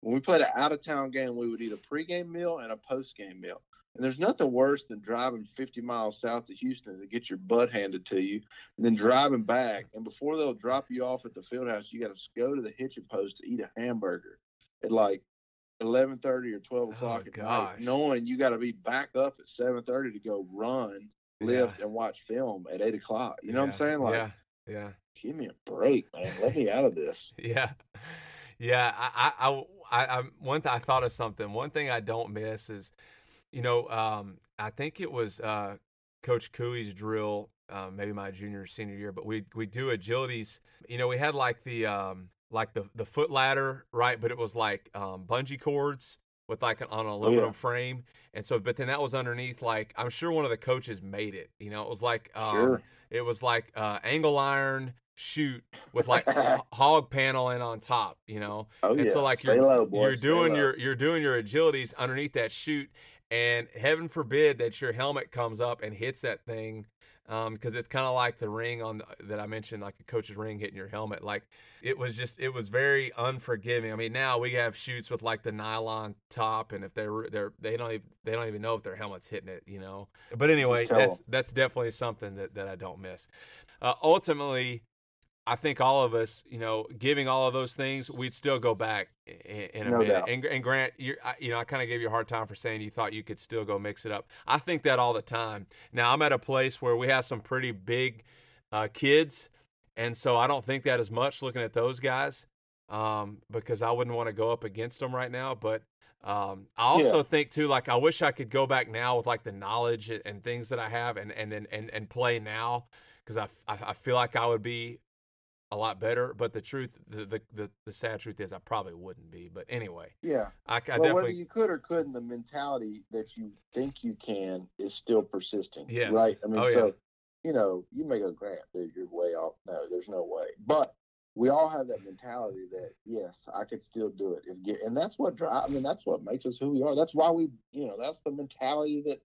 when we played an out of town game. We would eat a pregame meal and a postgame meal. And there's nothing worse than driving 50 miles south of Houston to get your butt handed to you, and then driving back. And before they'll drop you off at the field house, you got to go to the hitching post to eat a hamburger at like 11:30 or 12 o'clock oh, at gosh. night, knowing you got to be back up at 7:30 to go run, lift, yeah. and watch film at 8 o'clock. You know yeah. what I'm saying? Like, yeah, yeah. Give me a break, man. Let me out of this. [LAUGHS] yeah. Yeah, I, I, I, I, one th- I thought of something. One thing I don't miss is you know, um, I think it was uh, Coach Cooey's drill, uh, maybe my junior senior year, but we we do agilities. You know, we had like the um, like the the foot ladder, right? But it was like um, bungee cords with like an, on an aluminum oh, yeah. frame, and so but then that was underneath. Like I'm sure one of the coaches made it. You know, it was like um, sure. it was like uh, angle iron chute with like [LAUGHS] hog paneling on top, you know. Oh, and yeah. so like you're low, you're doing your you're doing your agilities underneath that chute and heaven forbid that your helmet comes up and hits that thing because um, it's kind of like the ring on the, that I mentioned, like a coach's ring hitting your helmet. Like it was just, it was very unforgiving. I mean, now we have chutes with like the nylon top, and if they're they're they don't even, they don't even know if their helmet's hitting it, you know. But anyway, that's that's definitely something that that I don't miss. Uh, ultimately, I think all of us, you know, giving all of those things, we'd still go back in, a no minute. And, and, Grant, you you know, I kind of gave you a hard time for saying you thought you could still go mix it up. I think that all the time. Now I'm at a place where we have some pretty big uh, kids, and so I don't think that as much looking at those guys um, because I wouldn't want to go up against them right now. But um, I also yeah. think too, like I wish I could go back now with like the knowledge and things that I have, and and and and, and play now because I, I feel like I would be a lot better. But the truth, the, the the, the, sad truth is, I probably wouldn't be. But anyway, yeah, I, I well, definitely whether you could or couldn't, the mentality that you think you can is still persisting. Yes. right. I mean, oh, so yeah. you know, you make a grant, dude, you're way off. No, there's no way. But we all have that mentality that yes, I could still do it. If get, and that's what drive. I mean, that's what makes us who we are. That's why we, you know, that's the mentality that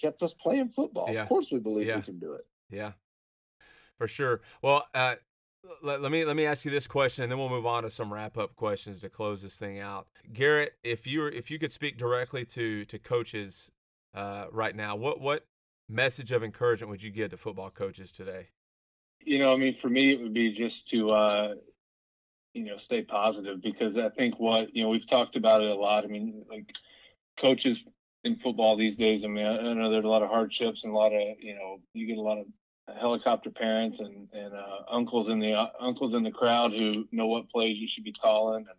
kept us playing football. Yeah. Of course, we believe yeah. we can do it. Yeah, for sure. Well, uh, let, let, me let me ask you this question, and then we'll move on to some wrap up questions to close this thing out. Garrett, if you were, if you could speak directly to to coaches uh, right now, what what message of encouragement would you give to football coaches today? You know, I mean, for me, it would be just to uh, you know stay positive because I think what you know we've talked about it a lot. I mean, like coaches in football these days. I mean, I, know there's a lot of hardships and a lot of you know you get a lot of helicopter parents and and uh, uncles in the uh, uncles in the crowd who know what plays you should be calling and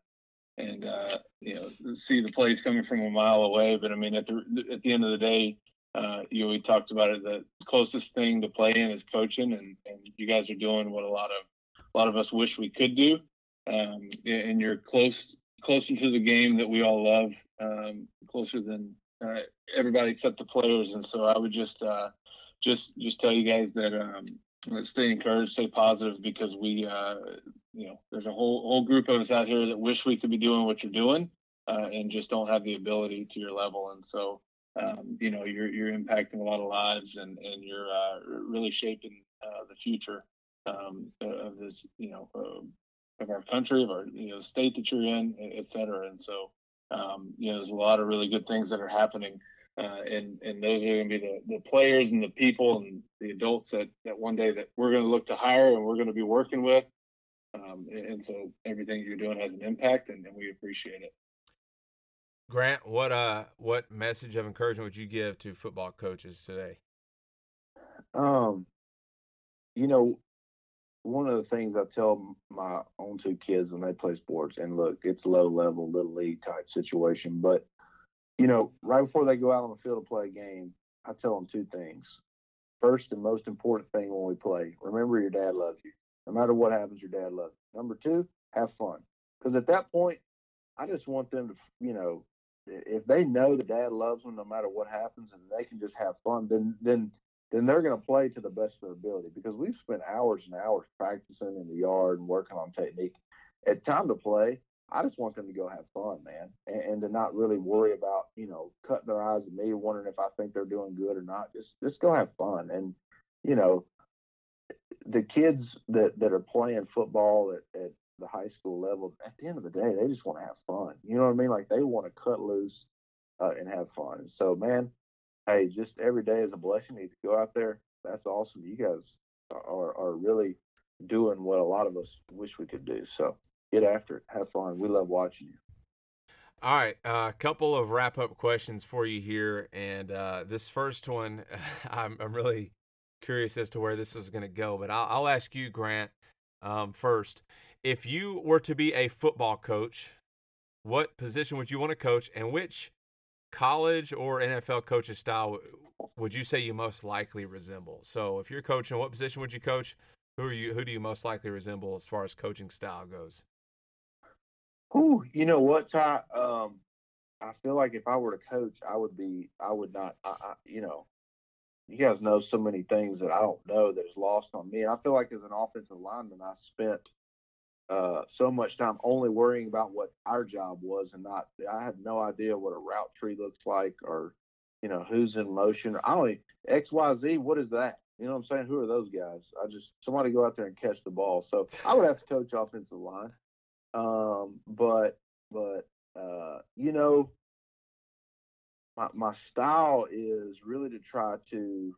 and uh, you know see the plays coming from a mile away. But I mean, at the at the end of the day, uh, you know, we talked about it. The closest thing to playing is coaching, and and you guys are doing what a lot of a lot of us wish we could do. Um, and you're close closer to the game that we all love, um, closer than uh, everybody except the players. And so I would just uh, just just tell you guys that um, stay encouraged, stay positive, because we, uh, you know, there's a whole whole group of us out here that wish we could be doing what you're doing, uh, and just don't have the ability to your level. And so, um, you know, you're you're impacting a lot of lives, and and you're uh, really shaping uh, the future um, of this, you know, of our country, of our you know state that you're in, et cetera. And so, um, you know, there's a lot of really good things that are happening uh, and and those are going to be the, the players and the people and the adults that that one day that we're going to look to hire and we're going to be working with. Um, and, and, so everything you're doing has an impact, and, and we appreciate it. Grant, what uh what message of encouragement would you give to football coaches today? Um, you know, one of the things I tell my own two kids when they play sports, and look, it's low level, little league type situation, but you know, right before they go out on the field to play a game, I tell them two things. First and most important thing when we play, remember your dad loves you. No matter what happens, your dad loves you. Number two, have fun. Because at that point, I just want them to, you know, if they know that dad loves them no matter what happens and they can just have fun, then then then they're going to play to the best of their ability because we've spent hours and hours practicing in the yard and working on technique. At time to play, I just want them to go have fun, man, and, and, to not really worry about you know cutting their eyes at me, wondering if I think they're doing good or not. Just just go have fun, and you know the kids that that are playing football at, at the high school level, at the end of the day, they just want to have fun. You know what I mean? Like they want to cut loose uh, and have fun. So, man, hey, just every day is a blessing. You go out there. That's awesome. You guys are are really doing what a lot of us wish we could do. So get after it. Have fun. We love watching you. All right, a uh, couple of wrap up questions for you here, and uh, this first one, [LAUGHS] I'm, I'm really curious as to where this is going to go, but I'll, I'll, ask you, Grant, um, first. If you were to be a football coach, what position would you want to coach, and which college or NFL coach's style would you say you most likely resemble? So, if you're coaching, what position would you coach? Who are you? Who do you most likely resemble as far as coaching style goes? Who you know what, Ty? Um, I feel like if I were to coach, I would be. I would not. I, I, you know, you guys know so many things that I don't know that is lost on me. And I feel like as an offensive lineman, I spent uh, so much time only worrying about what our job was and not. I had no idea what a route tree looks like or, you know, who's in motion. I only X Y Z. What is that? You know what I'm saying? Who are those guys? I just somebody go out there and catch the ball. So I would have to coach offensive line. Um, but but uh, you know, my my style is really to try to.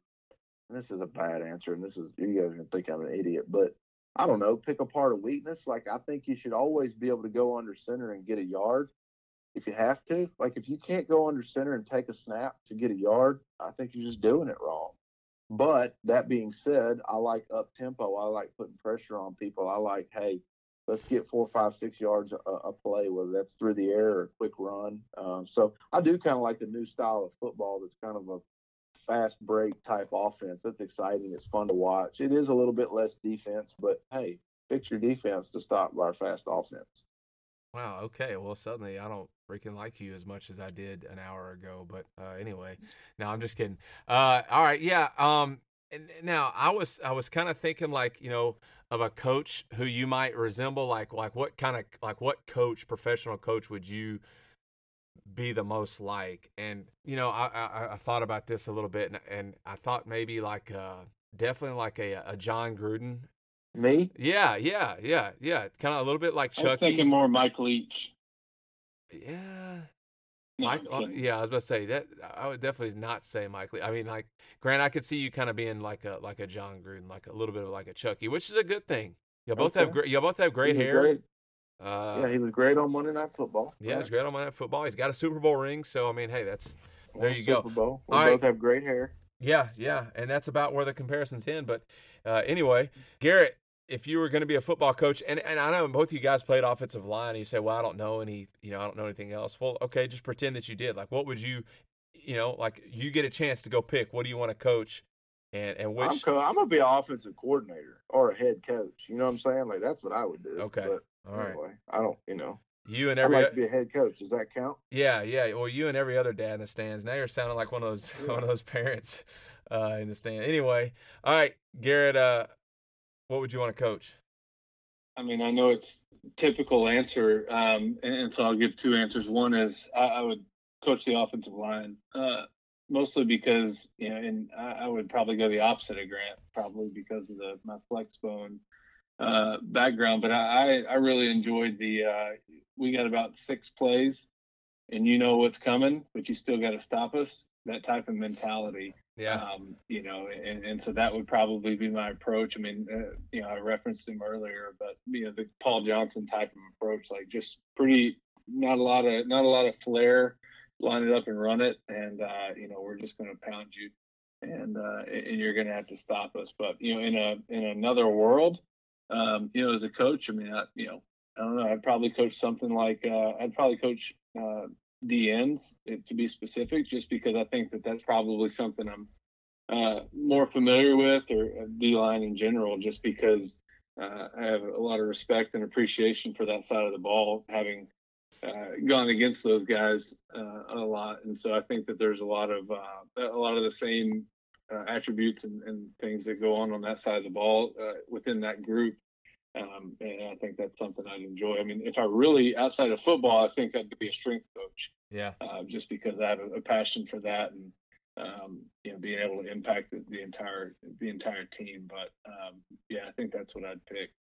this is a bad answer, and this is you guys are gonna think I'm an idiot, but I don't know, pick apart a weakness. Like I think you should always be able to go under center and get a yard if you have to. Like if you can't go under center and take a snap to get a yard, I think you're just doing it wrong. But that being said, I like up tempo. I like putting pressure on people. I like, hey, let's get four, five, six yards a, a play, whether that's through the air or a quick run. Um, so I do kind of like the new style of football that's kind of a fast break type offense. That's exciting. It's fun to watch. It is a little bit less defense, but hey, fix your defense to stop our fast offense. Wow. Okay. Well, suddenly I don't freaking like you as much as I did an hour ago. But uh, anyway, no, I'm just kidding. Uh, all right. Yeah. Um. And now I was I was kind of thinking like you know of a coach who you might resemble? Like like what kind of like what coach, professional coach, would you be the most like? And you know, I I, I thought about this a little bit, and, and I thought maybe like uh, definitely like a a Jon Gruden. Me? Yeah, yeah, yeah, yeah. Kind of a little bit like Chucky. I was thinking more Mike Leach. Yeah, Mike, uh, yeah, I was about to say that. I would definitely not say Mike Lee. I mean, like Grant, I could see you kind of being like a like a Jon Gruden, like a little bit of like a Chucky, which is a good thing. You both okay. have great. You both have great hair. Great. Uh, yeah, he was great on Monday Night Football. Yeah, he's great on Monday Night Football. He's got a Super Bowl ring, so I mean, hey, that's there you Super go. Bowl. We All both right. have great hair. Yeah, yeah, and that's about where the comparisons end. But uh, anyway, Garrett, if you were going to be a football coach, and, and I know both of you guys played offensive line, and you say, well, I don't know any, you know, I don't know anything else. Well, okay, just pretend that you did. Like, what would you, you know, like you get a chance to go pick. What do you want to coach? And and which I'm, co- I'm gonna be an offensive coordinator or a head coach. You know what I'm saying? Like that's what I would do. Okay. But All right. Anyway, I don't. You know. You and every I'd like to be a head coach. Does that count? Yeah, yeah. Well, you and every other dad in the stands. Now you're sounding like one of those yeah. [LAUGHS] one of those parents uh, in the stand. Anyway, all right, Garrett. Uh, what would you want to coach? I mean, I know it's typical answer, um, and, and, so I'll give two answers. One is I, I would coach the offensive line, uh, mostly because you know, and I, I, would probably go the opposite of Grant, probably because of the my flex bone uh, background. But I, I really enjoyed the. Uh, we got about six plays, and you know what's coming, but you still got to stop us. That type of mentality. Yeah. Um, you know, and, and so that would probably be my approach. I mean, uh, you know, I referenced him earlier, but you know, the Paul Johnson type of approach, like just pretty, not a lot of, not a lot of flair, line it up and run it, and uh, you know, we're just going to pound you, and uh, and you're going to have to stop us. But you know, in a in another world, um, you know, as a coach, I mean, I, you know, I don't know. I'd probably coach something like uh, I'd probably coach D ends to be specific, just because I think that that's probably something I'm uh, more familiar with, or uh, D line in general, just because uh, I have a lot of respect and appreciation for that side of the ball, having uh, gone against those guys uh, a lot, and so I think that there's a lot of uh, a lot of the same attributes and, and, things that go on on that side of the ball within that group. Um, and I think that's something I'd enjoy. I mean, if I really outside of football, I think I'd be a strength coach. Yeah. Uh, just because I have a, a, passion for that and um, you know being able to impact the, the entire the entire team. But um, yeah, I think that's what I'd pick.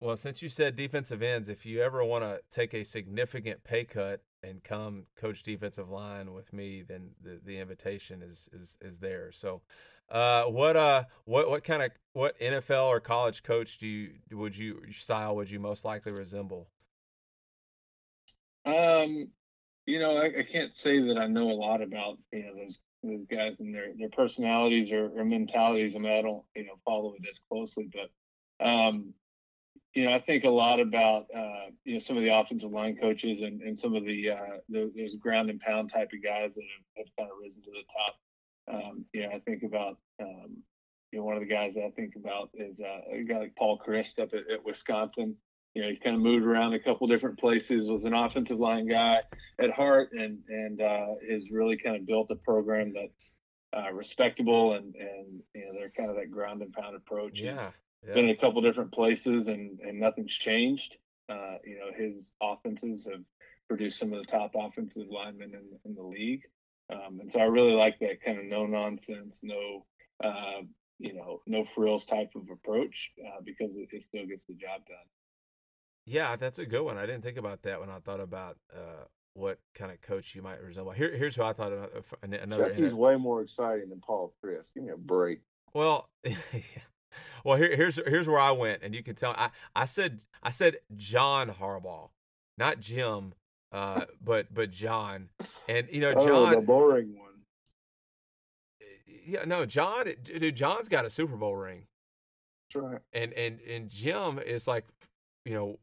Well, since you said defensive ends, if you ever want to take a significant pay cut and come coach defensive line with me, then the, the invitation is is is there. So, uh, what uh what what kind of what NFL or college coach do you would you style would you most likely resemble? Um, you know, I, I can't say that I know a lot about you know those those guys and their their personalities or, or mentalities. I mean, I don't you know follow it as closely, but um, you know, I think a lot about uh, you know some of the offensive line coaches and, and some of the, uh, the those ground and pound type of guys that have, have kind of risen to the top. Um, you know, I think about um, you know one of the guys that I think about is uh, a guy like Paul Chryst up at, at, Wisconsin. You know, he's kind of moved around a couple different places. Was an offensive line guy at heart, and and uh, has really kind of built a program that's uh, respectable and and you know they're kind of that ground and pound approach. Yeah yeah. been in a couple different places and and nothing's changed. Uh, you know, his offenses have produced some of the top offensive linemen in, in the league. Um, and so I really like that kind of no nonsense, no, uh, you know, no frills type of approach uh, because it, it, still gets the job done. Yeah, that's a good one. I didn't think about that when I thought about uh, what kind of coach you might resemble. Here, here's who I thought of. Uh, another. He's way more exciting than Paul Chryst. Give me a break. Well, [LAUGHS] Well, here, here's here's where I went, and you can tell. I, I said I said John Harbaugh, not Jim, uh, but but John, and you know John, oh, the boring one. Yeah, no, John, dude, John's got a Super Bowl ring. That's right. And and and Jim is like, you know,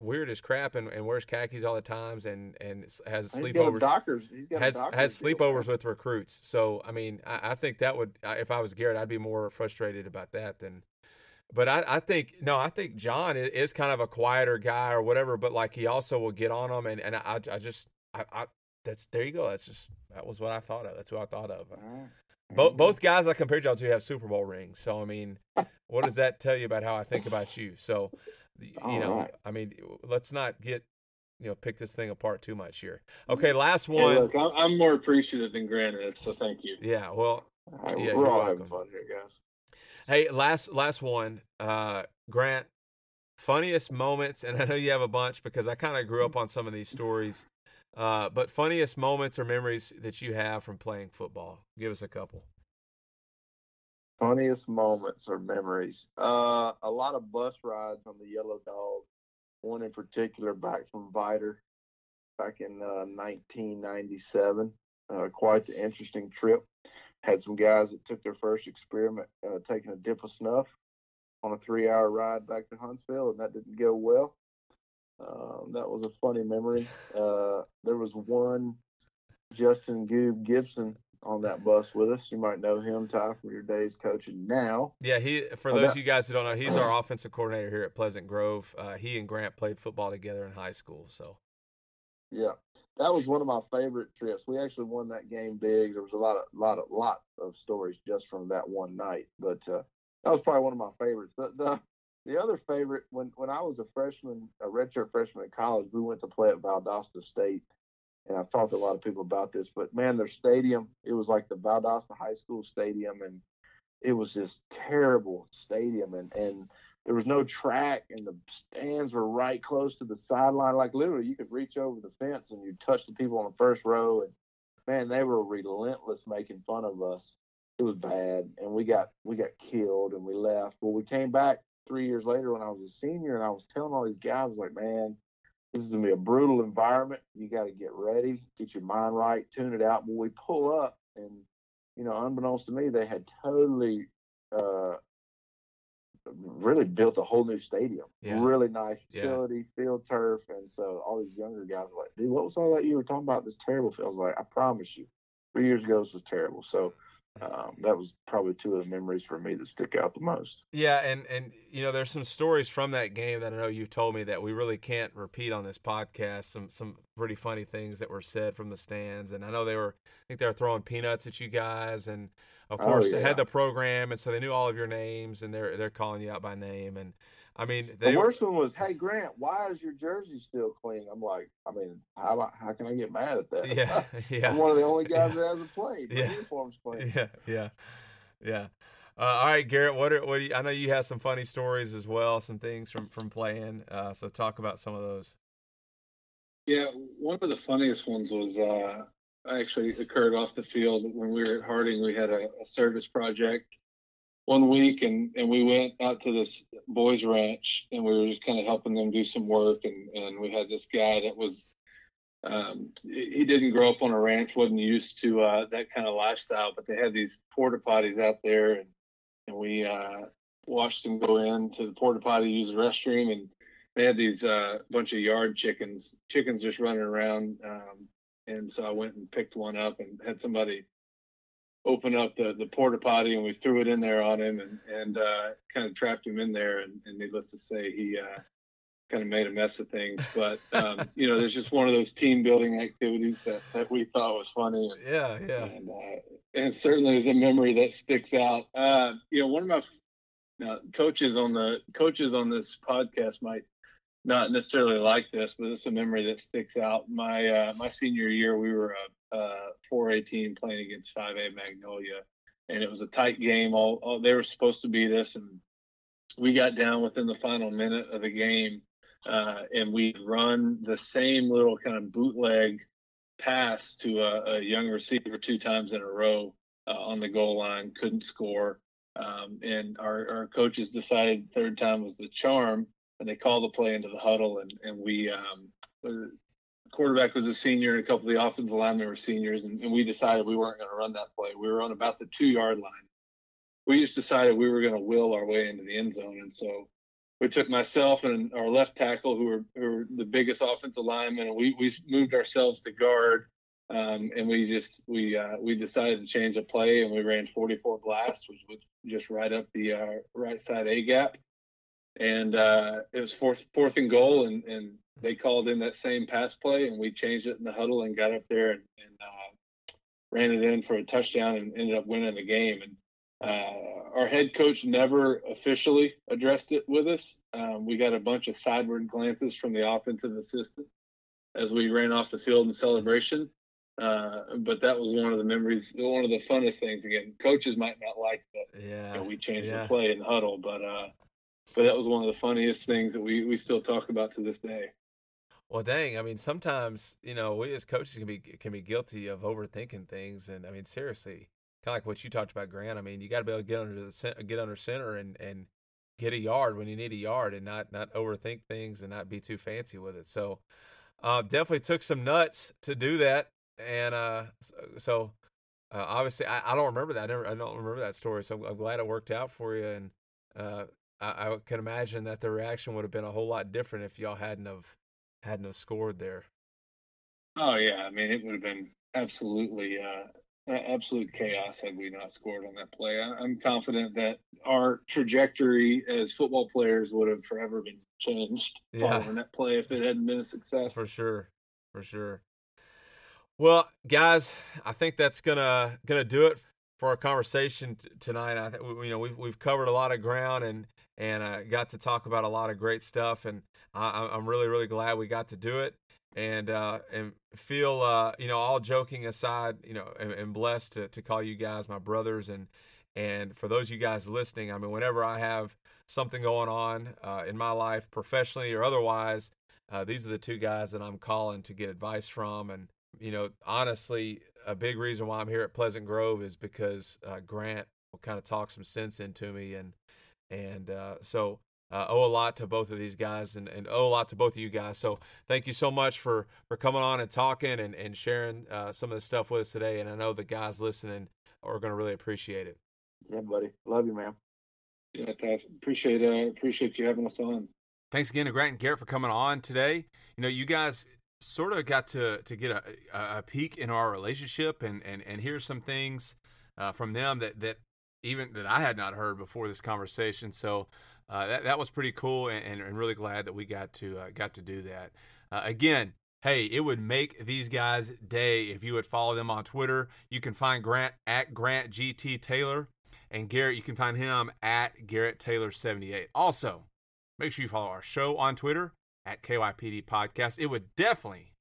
weird as crap and, and wears khakis all the times and and has he's sleepovers. Doctors, has has sleepovers with recruits. So I mean, I, I, think that would if I was Garrett, I'd be more frustrated about that than but I, I think no, I think John is kind of a quieter guy or whatever. But like he also will get on them, and and I, I just I, I that's there you go. That's just that was what I thought of. That's what I thought of. Both both guys I compared y'all to have Super Bowl rings. So I mean, what does that tell you about how I think about you? So [LAUGHS] you All know, right. I mean, let's not get you know pick this thing apart too much here. Mm-hmm. Okay, last one. Hey, look, I'm more appreciative than granted, so thank you. Yeah, well, right, yeah, we're all welcome. having fun here, guys. Hey, last last one, uh, Grant. Funniest moments, and I know you have a bunch because I kind of grew up on some of these stories. Uh, but funniest moments or memories that you have from playing football? Give us a couple. Funniest moments or memories? Uh, a lot of bus rides on the Yellow Dog. One in particular, back from Vidor, back in uh, 1997. Uh, quite the interesting trip had some guys that took their first experiment uh, taking a dip of snuff on a three hour ride back to Huntsville, and that didn't go well. Um, that was a funny memory. Uh, there was one Justin Goob Gibson on that bus with us. You might know him, Ty, from your days coaching now. Yeah, he. For those of you guys who don't know, he's our offensive coordinator here at Pleasant Grove. Uh, he and Grant played football together in high school. So. Yeah, that was one of my favorite trips. We actually won that game big. There was a lot of lot of lot of stories just from that one night, but uh, that was probably one of my favorites. The, the the other favorite when when I was a freshman, a redshirt freshman in college, we went to play at Valdosta State, and I've talked to a lot of people about this. But man, their stadium it was like the Valdosta High School stadium, and it was this terrible stadium, and and there was no track and the stands were right close to the sideline. Like literally, you could reach over the fence and you touch the people on the first row. And man, they were relentless making fun of us. It was bad, and we got we got killed and we left. Well, we came back three years later when I was a senior, and I was telling all these guys, like, man, this is gonna be a brutal environment. You got to get ready, get your mind right, tune it out. But we pull up, and you know, unbeknownst to me, they had totally uh, really built a whole new stadium. Yeah. Really nice Yeah. facility, field turf, and so all these younger guys were like, "Dude, what was all that you were talking about? This terrible field." I was like, "I promise you, three years ago this was terrible." So um, that was probably two of the memories for me that stick out the most. Yeah, and and you know, there's some stories from that game that I know you've told me that we really can't repeat on this podcast. Some some pretty funny things that were said from the stands, and I know they were. I think they were throwing peanuts at you guys, and of Oh, course yeah. had the program, and so they knew all of your names, and they're they're calling you out by name, and I mean they the worst one was, "Hey Grant, why is your jersey still clean?" I'm like, I mean, how how can I get mad at that? yeah [LAUGHS] [LAUGHS] yeah I'm one of the only guys Yeah. that hasn't played. My Yeah. uniform's [LAUGHS] clean. Yeah, yeah, yeah. Uh, all right, Garrett. What are what? Do you, I know you have some funny stories as well, some things from from playing. Uh, so talk about some of those. Yeah, one of the funniest ones was uh, actually occurred off the field when we were at Harding. We had a, a service project one week, and and we went out to this boys' ranch, and we were just kind of helping them do some work, and and we had this guy that was. Um, he didn't grow up on a ranch, wasn't used to uh, that kind of lifestyle, but they had these porta potties out there, and and we uh, watched him go in to the porta potty, use the restroom, and they had these uh, bunch of yard chickens, chickens just running around. Um, and so I went and picked one up and had somebody open up the, the porta potty and we threw it in there on him and, and uh, kind of trapped him in there. And, and needless to say, he uh, kind of made a mess of things. But, um, [LAUGHS] you know, there's just one of those team building activities that, that we thought was funny. And, Yeah, yeah, and uh, and certainly is a memory that sticks out. Uh, you know, one of my now, coaches on the coaches on this podcast might not necessarily like this, but it's a memory that sticks out. My uh, my senior year, we were 4A team playing against 5A Magnolia, and it was a tight game. All, all they were supposed to beat us, and we got down within the final minute of the game, uh, and we run the same little kind of bootleg pass to a, a young receiver two times in a row uh, on the goal line, couldn't score. Um, and our, our coaches decided third time was the charm, and they called the play into the huddle. And, and we, um, quarterback was a senior, and a couple of the offensive linemen were seniors, and, and we decided we weren't going to run that play. We were on about the two yard line. We just decided we were going to will our way into the end zone. And so we took myself and our left tackle, who were, who were the biggest offensive linemen, and we, we moved ourselves to guard. Um, and we just we uh, we decided to change the play, and we ran 44 blast, which was just right up the uh, right side A gap. And uh, it was fourth fourth and goal, and, and they called in that same pass play, and we changed it in the huddle and got up there and, and uh, ran it in for a touchdown and ended up winning the game. And uh, our head coach never officially addressed it with us. Um, we got a bunch of sideward glances from the offensive assistant as we ran off the field in celebration. Uh, but that was one of the memories, one of the funnest things. Again, coaches might not like that you yeah. know, we changed yeah. the play in the huddle, but uh, but that was one of the funniest things that we we still talk about to this day. Well, dang. I mean, sometimes you know we as coaches can be can be guilty of overthinking things, and I mean, seriously, kind of like what you talked about, Grant. I mean, you got to be able to get under the get under center and and get a yard when you need a yard, and not not overthink things and not be too fancy with it. So, uh, definitely took some nuts to do that, and uh, so. so uh, obviously, I, I don't remember that. I, never, I don't remember that story, so I'm, I'm glad it worked out for you. And uh, I, I can imagine that the reaction would have been a whole lot different if y'all hadn't have hadn't have scored there. Oh yeah, I mean it would have been absolutely uh, absolute chaos had we not scored on that play. I, I'm confident that our trajectory as football players would have forever been changed Yeah. following that play if it hadn't been a success. For sure, for sure. Well, guys, I think that's gonna gonna do it for our conversation t- tonight. I think you know we've we've covered a lot of ground and and uh, got to talk about a lot of great stuff, and I, I'm really really glad we got to do it. And uh, and feel uh, you know all joking aside, you know, and, and blessed to, to call you guys my brothers and and for those of you guys listening, I mean, whenever I have something going on uh, in my life, professionally or otherwise, uh, these are the two guys that I'm calling to get advice from. And, you know, honestly, a big reason why I'm here at Pleasant Grove is because uh, Grant will kind of talk some sense into me. And, and uh, so uh, owe a lot to both of these guys and, and owe a lot to both of you guys. So thank you so much for, for coming on and talking and, and sharing uh, some of the stuff with us today. And I know the guys listening are going to really appreciate it. Yeah, buddy. Love you, man. Yeah, appreciate uh, appreciate you having us on. Thanks again to Grant and Garrett for coming on today. You know, you guys sort of got to to get a, a peek in our relationship and and and hear some things uh, from them that that even that I had not heard before this conversation. So uh, that that was pretty cool, and, and, really glad that we got to uh, got to do that. Uh, again, hey, it would make these guys' day if you would follow them on Twitter. You can find Grant at Grant GT Taylor, and Garrett. You can find him at Garrett Taylor seventy eight. Also, make sure you follow our show on Twitter at KYPD Podcast. It would definitely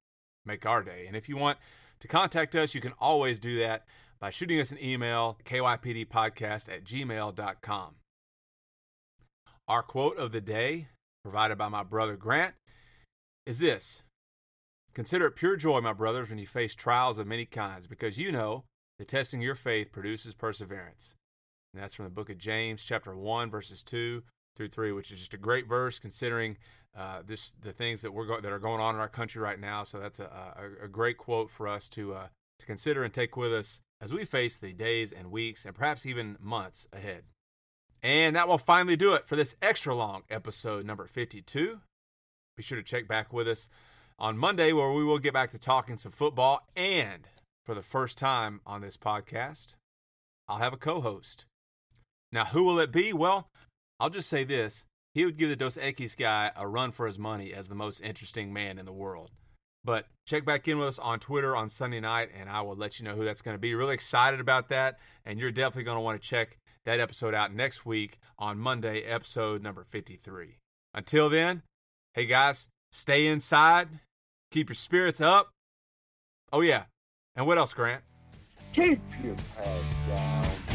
make our day. And if you want to contact us, you can always do that by shooting us an email, kypdpodcast at gmail.com. Our quote of the day, provided by my brother Grant, is this Consider it pure joy, my brothers, when you face trials of many kinds, because you know the testing your faith produces perseverance. And that's from the book of James, chapter 1, verses 2 through 3, which is just a great verse considering uh, this the things that we're go- that are going on in our country right now. So that's a, a, a great quote for us to uh, to consider and take with us as we face the days and weeks and perhaps even months ahead. And that will finally do it for this extra long episode number 52. Be sure to check back with us on Monday where we will get back to talking some football and for the first time on this podcast, I'll have a co-host. Now, who will it be? Well, I'll just say this. He would give the Dos Equis guy a run for his money as the most interesting man in the world. But check back in with us on Twitter on Sunday night, and I will let you know who that's going to be. Really excited about that, and you're definitely going to want to check that episode out next week on Monday, episode number 53. Until then, hey guys, stay inside, keep your spirits up. Oh, yeah. And what else, Grant? Keep your head down.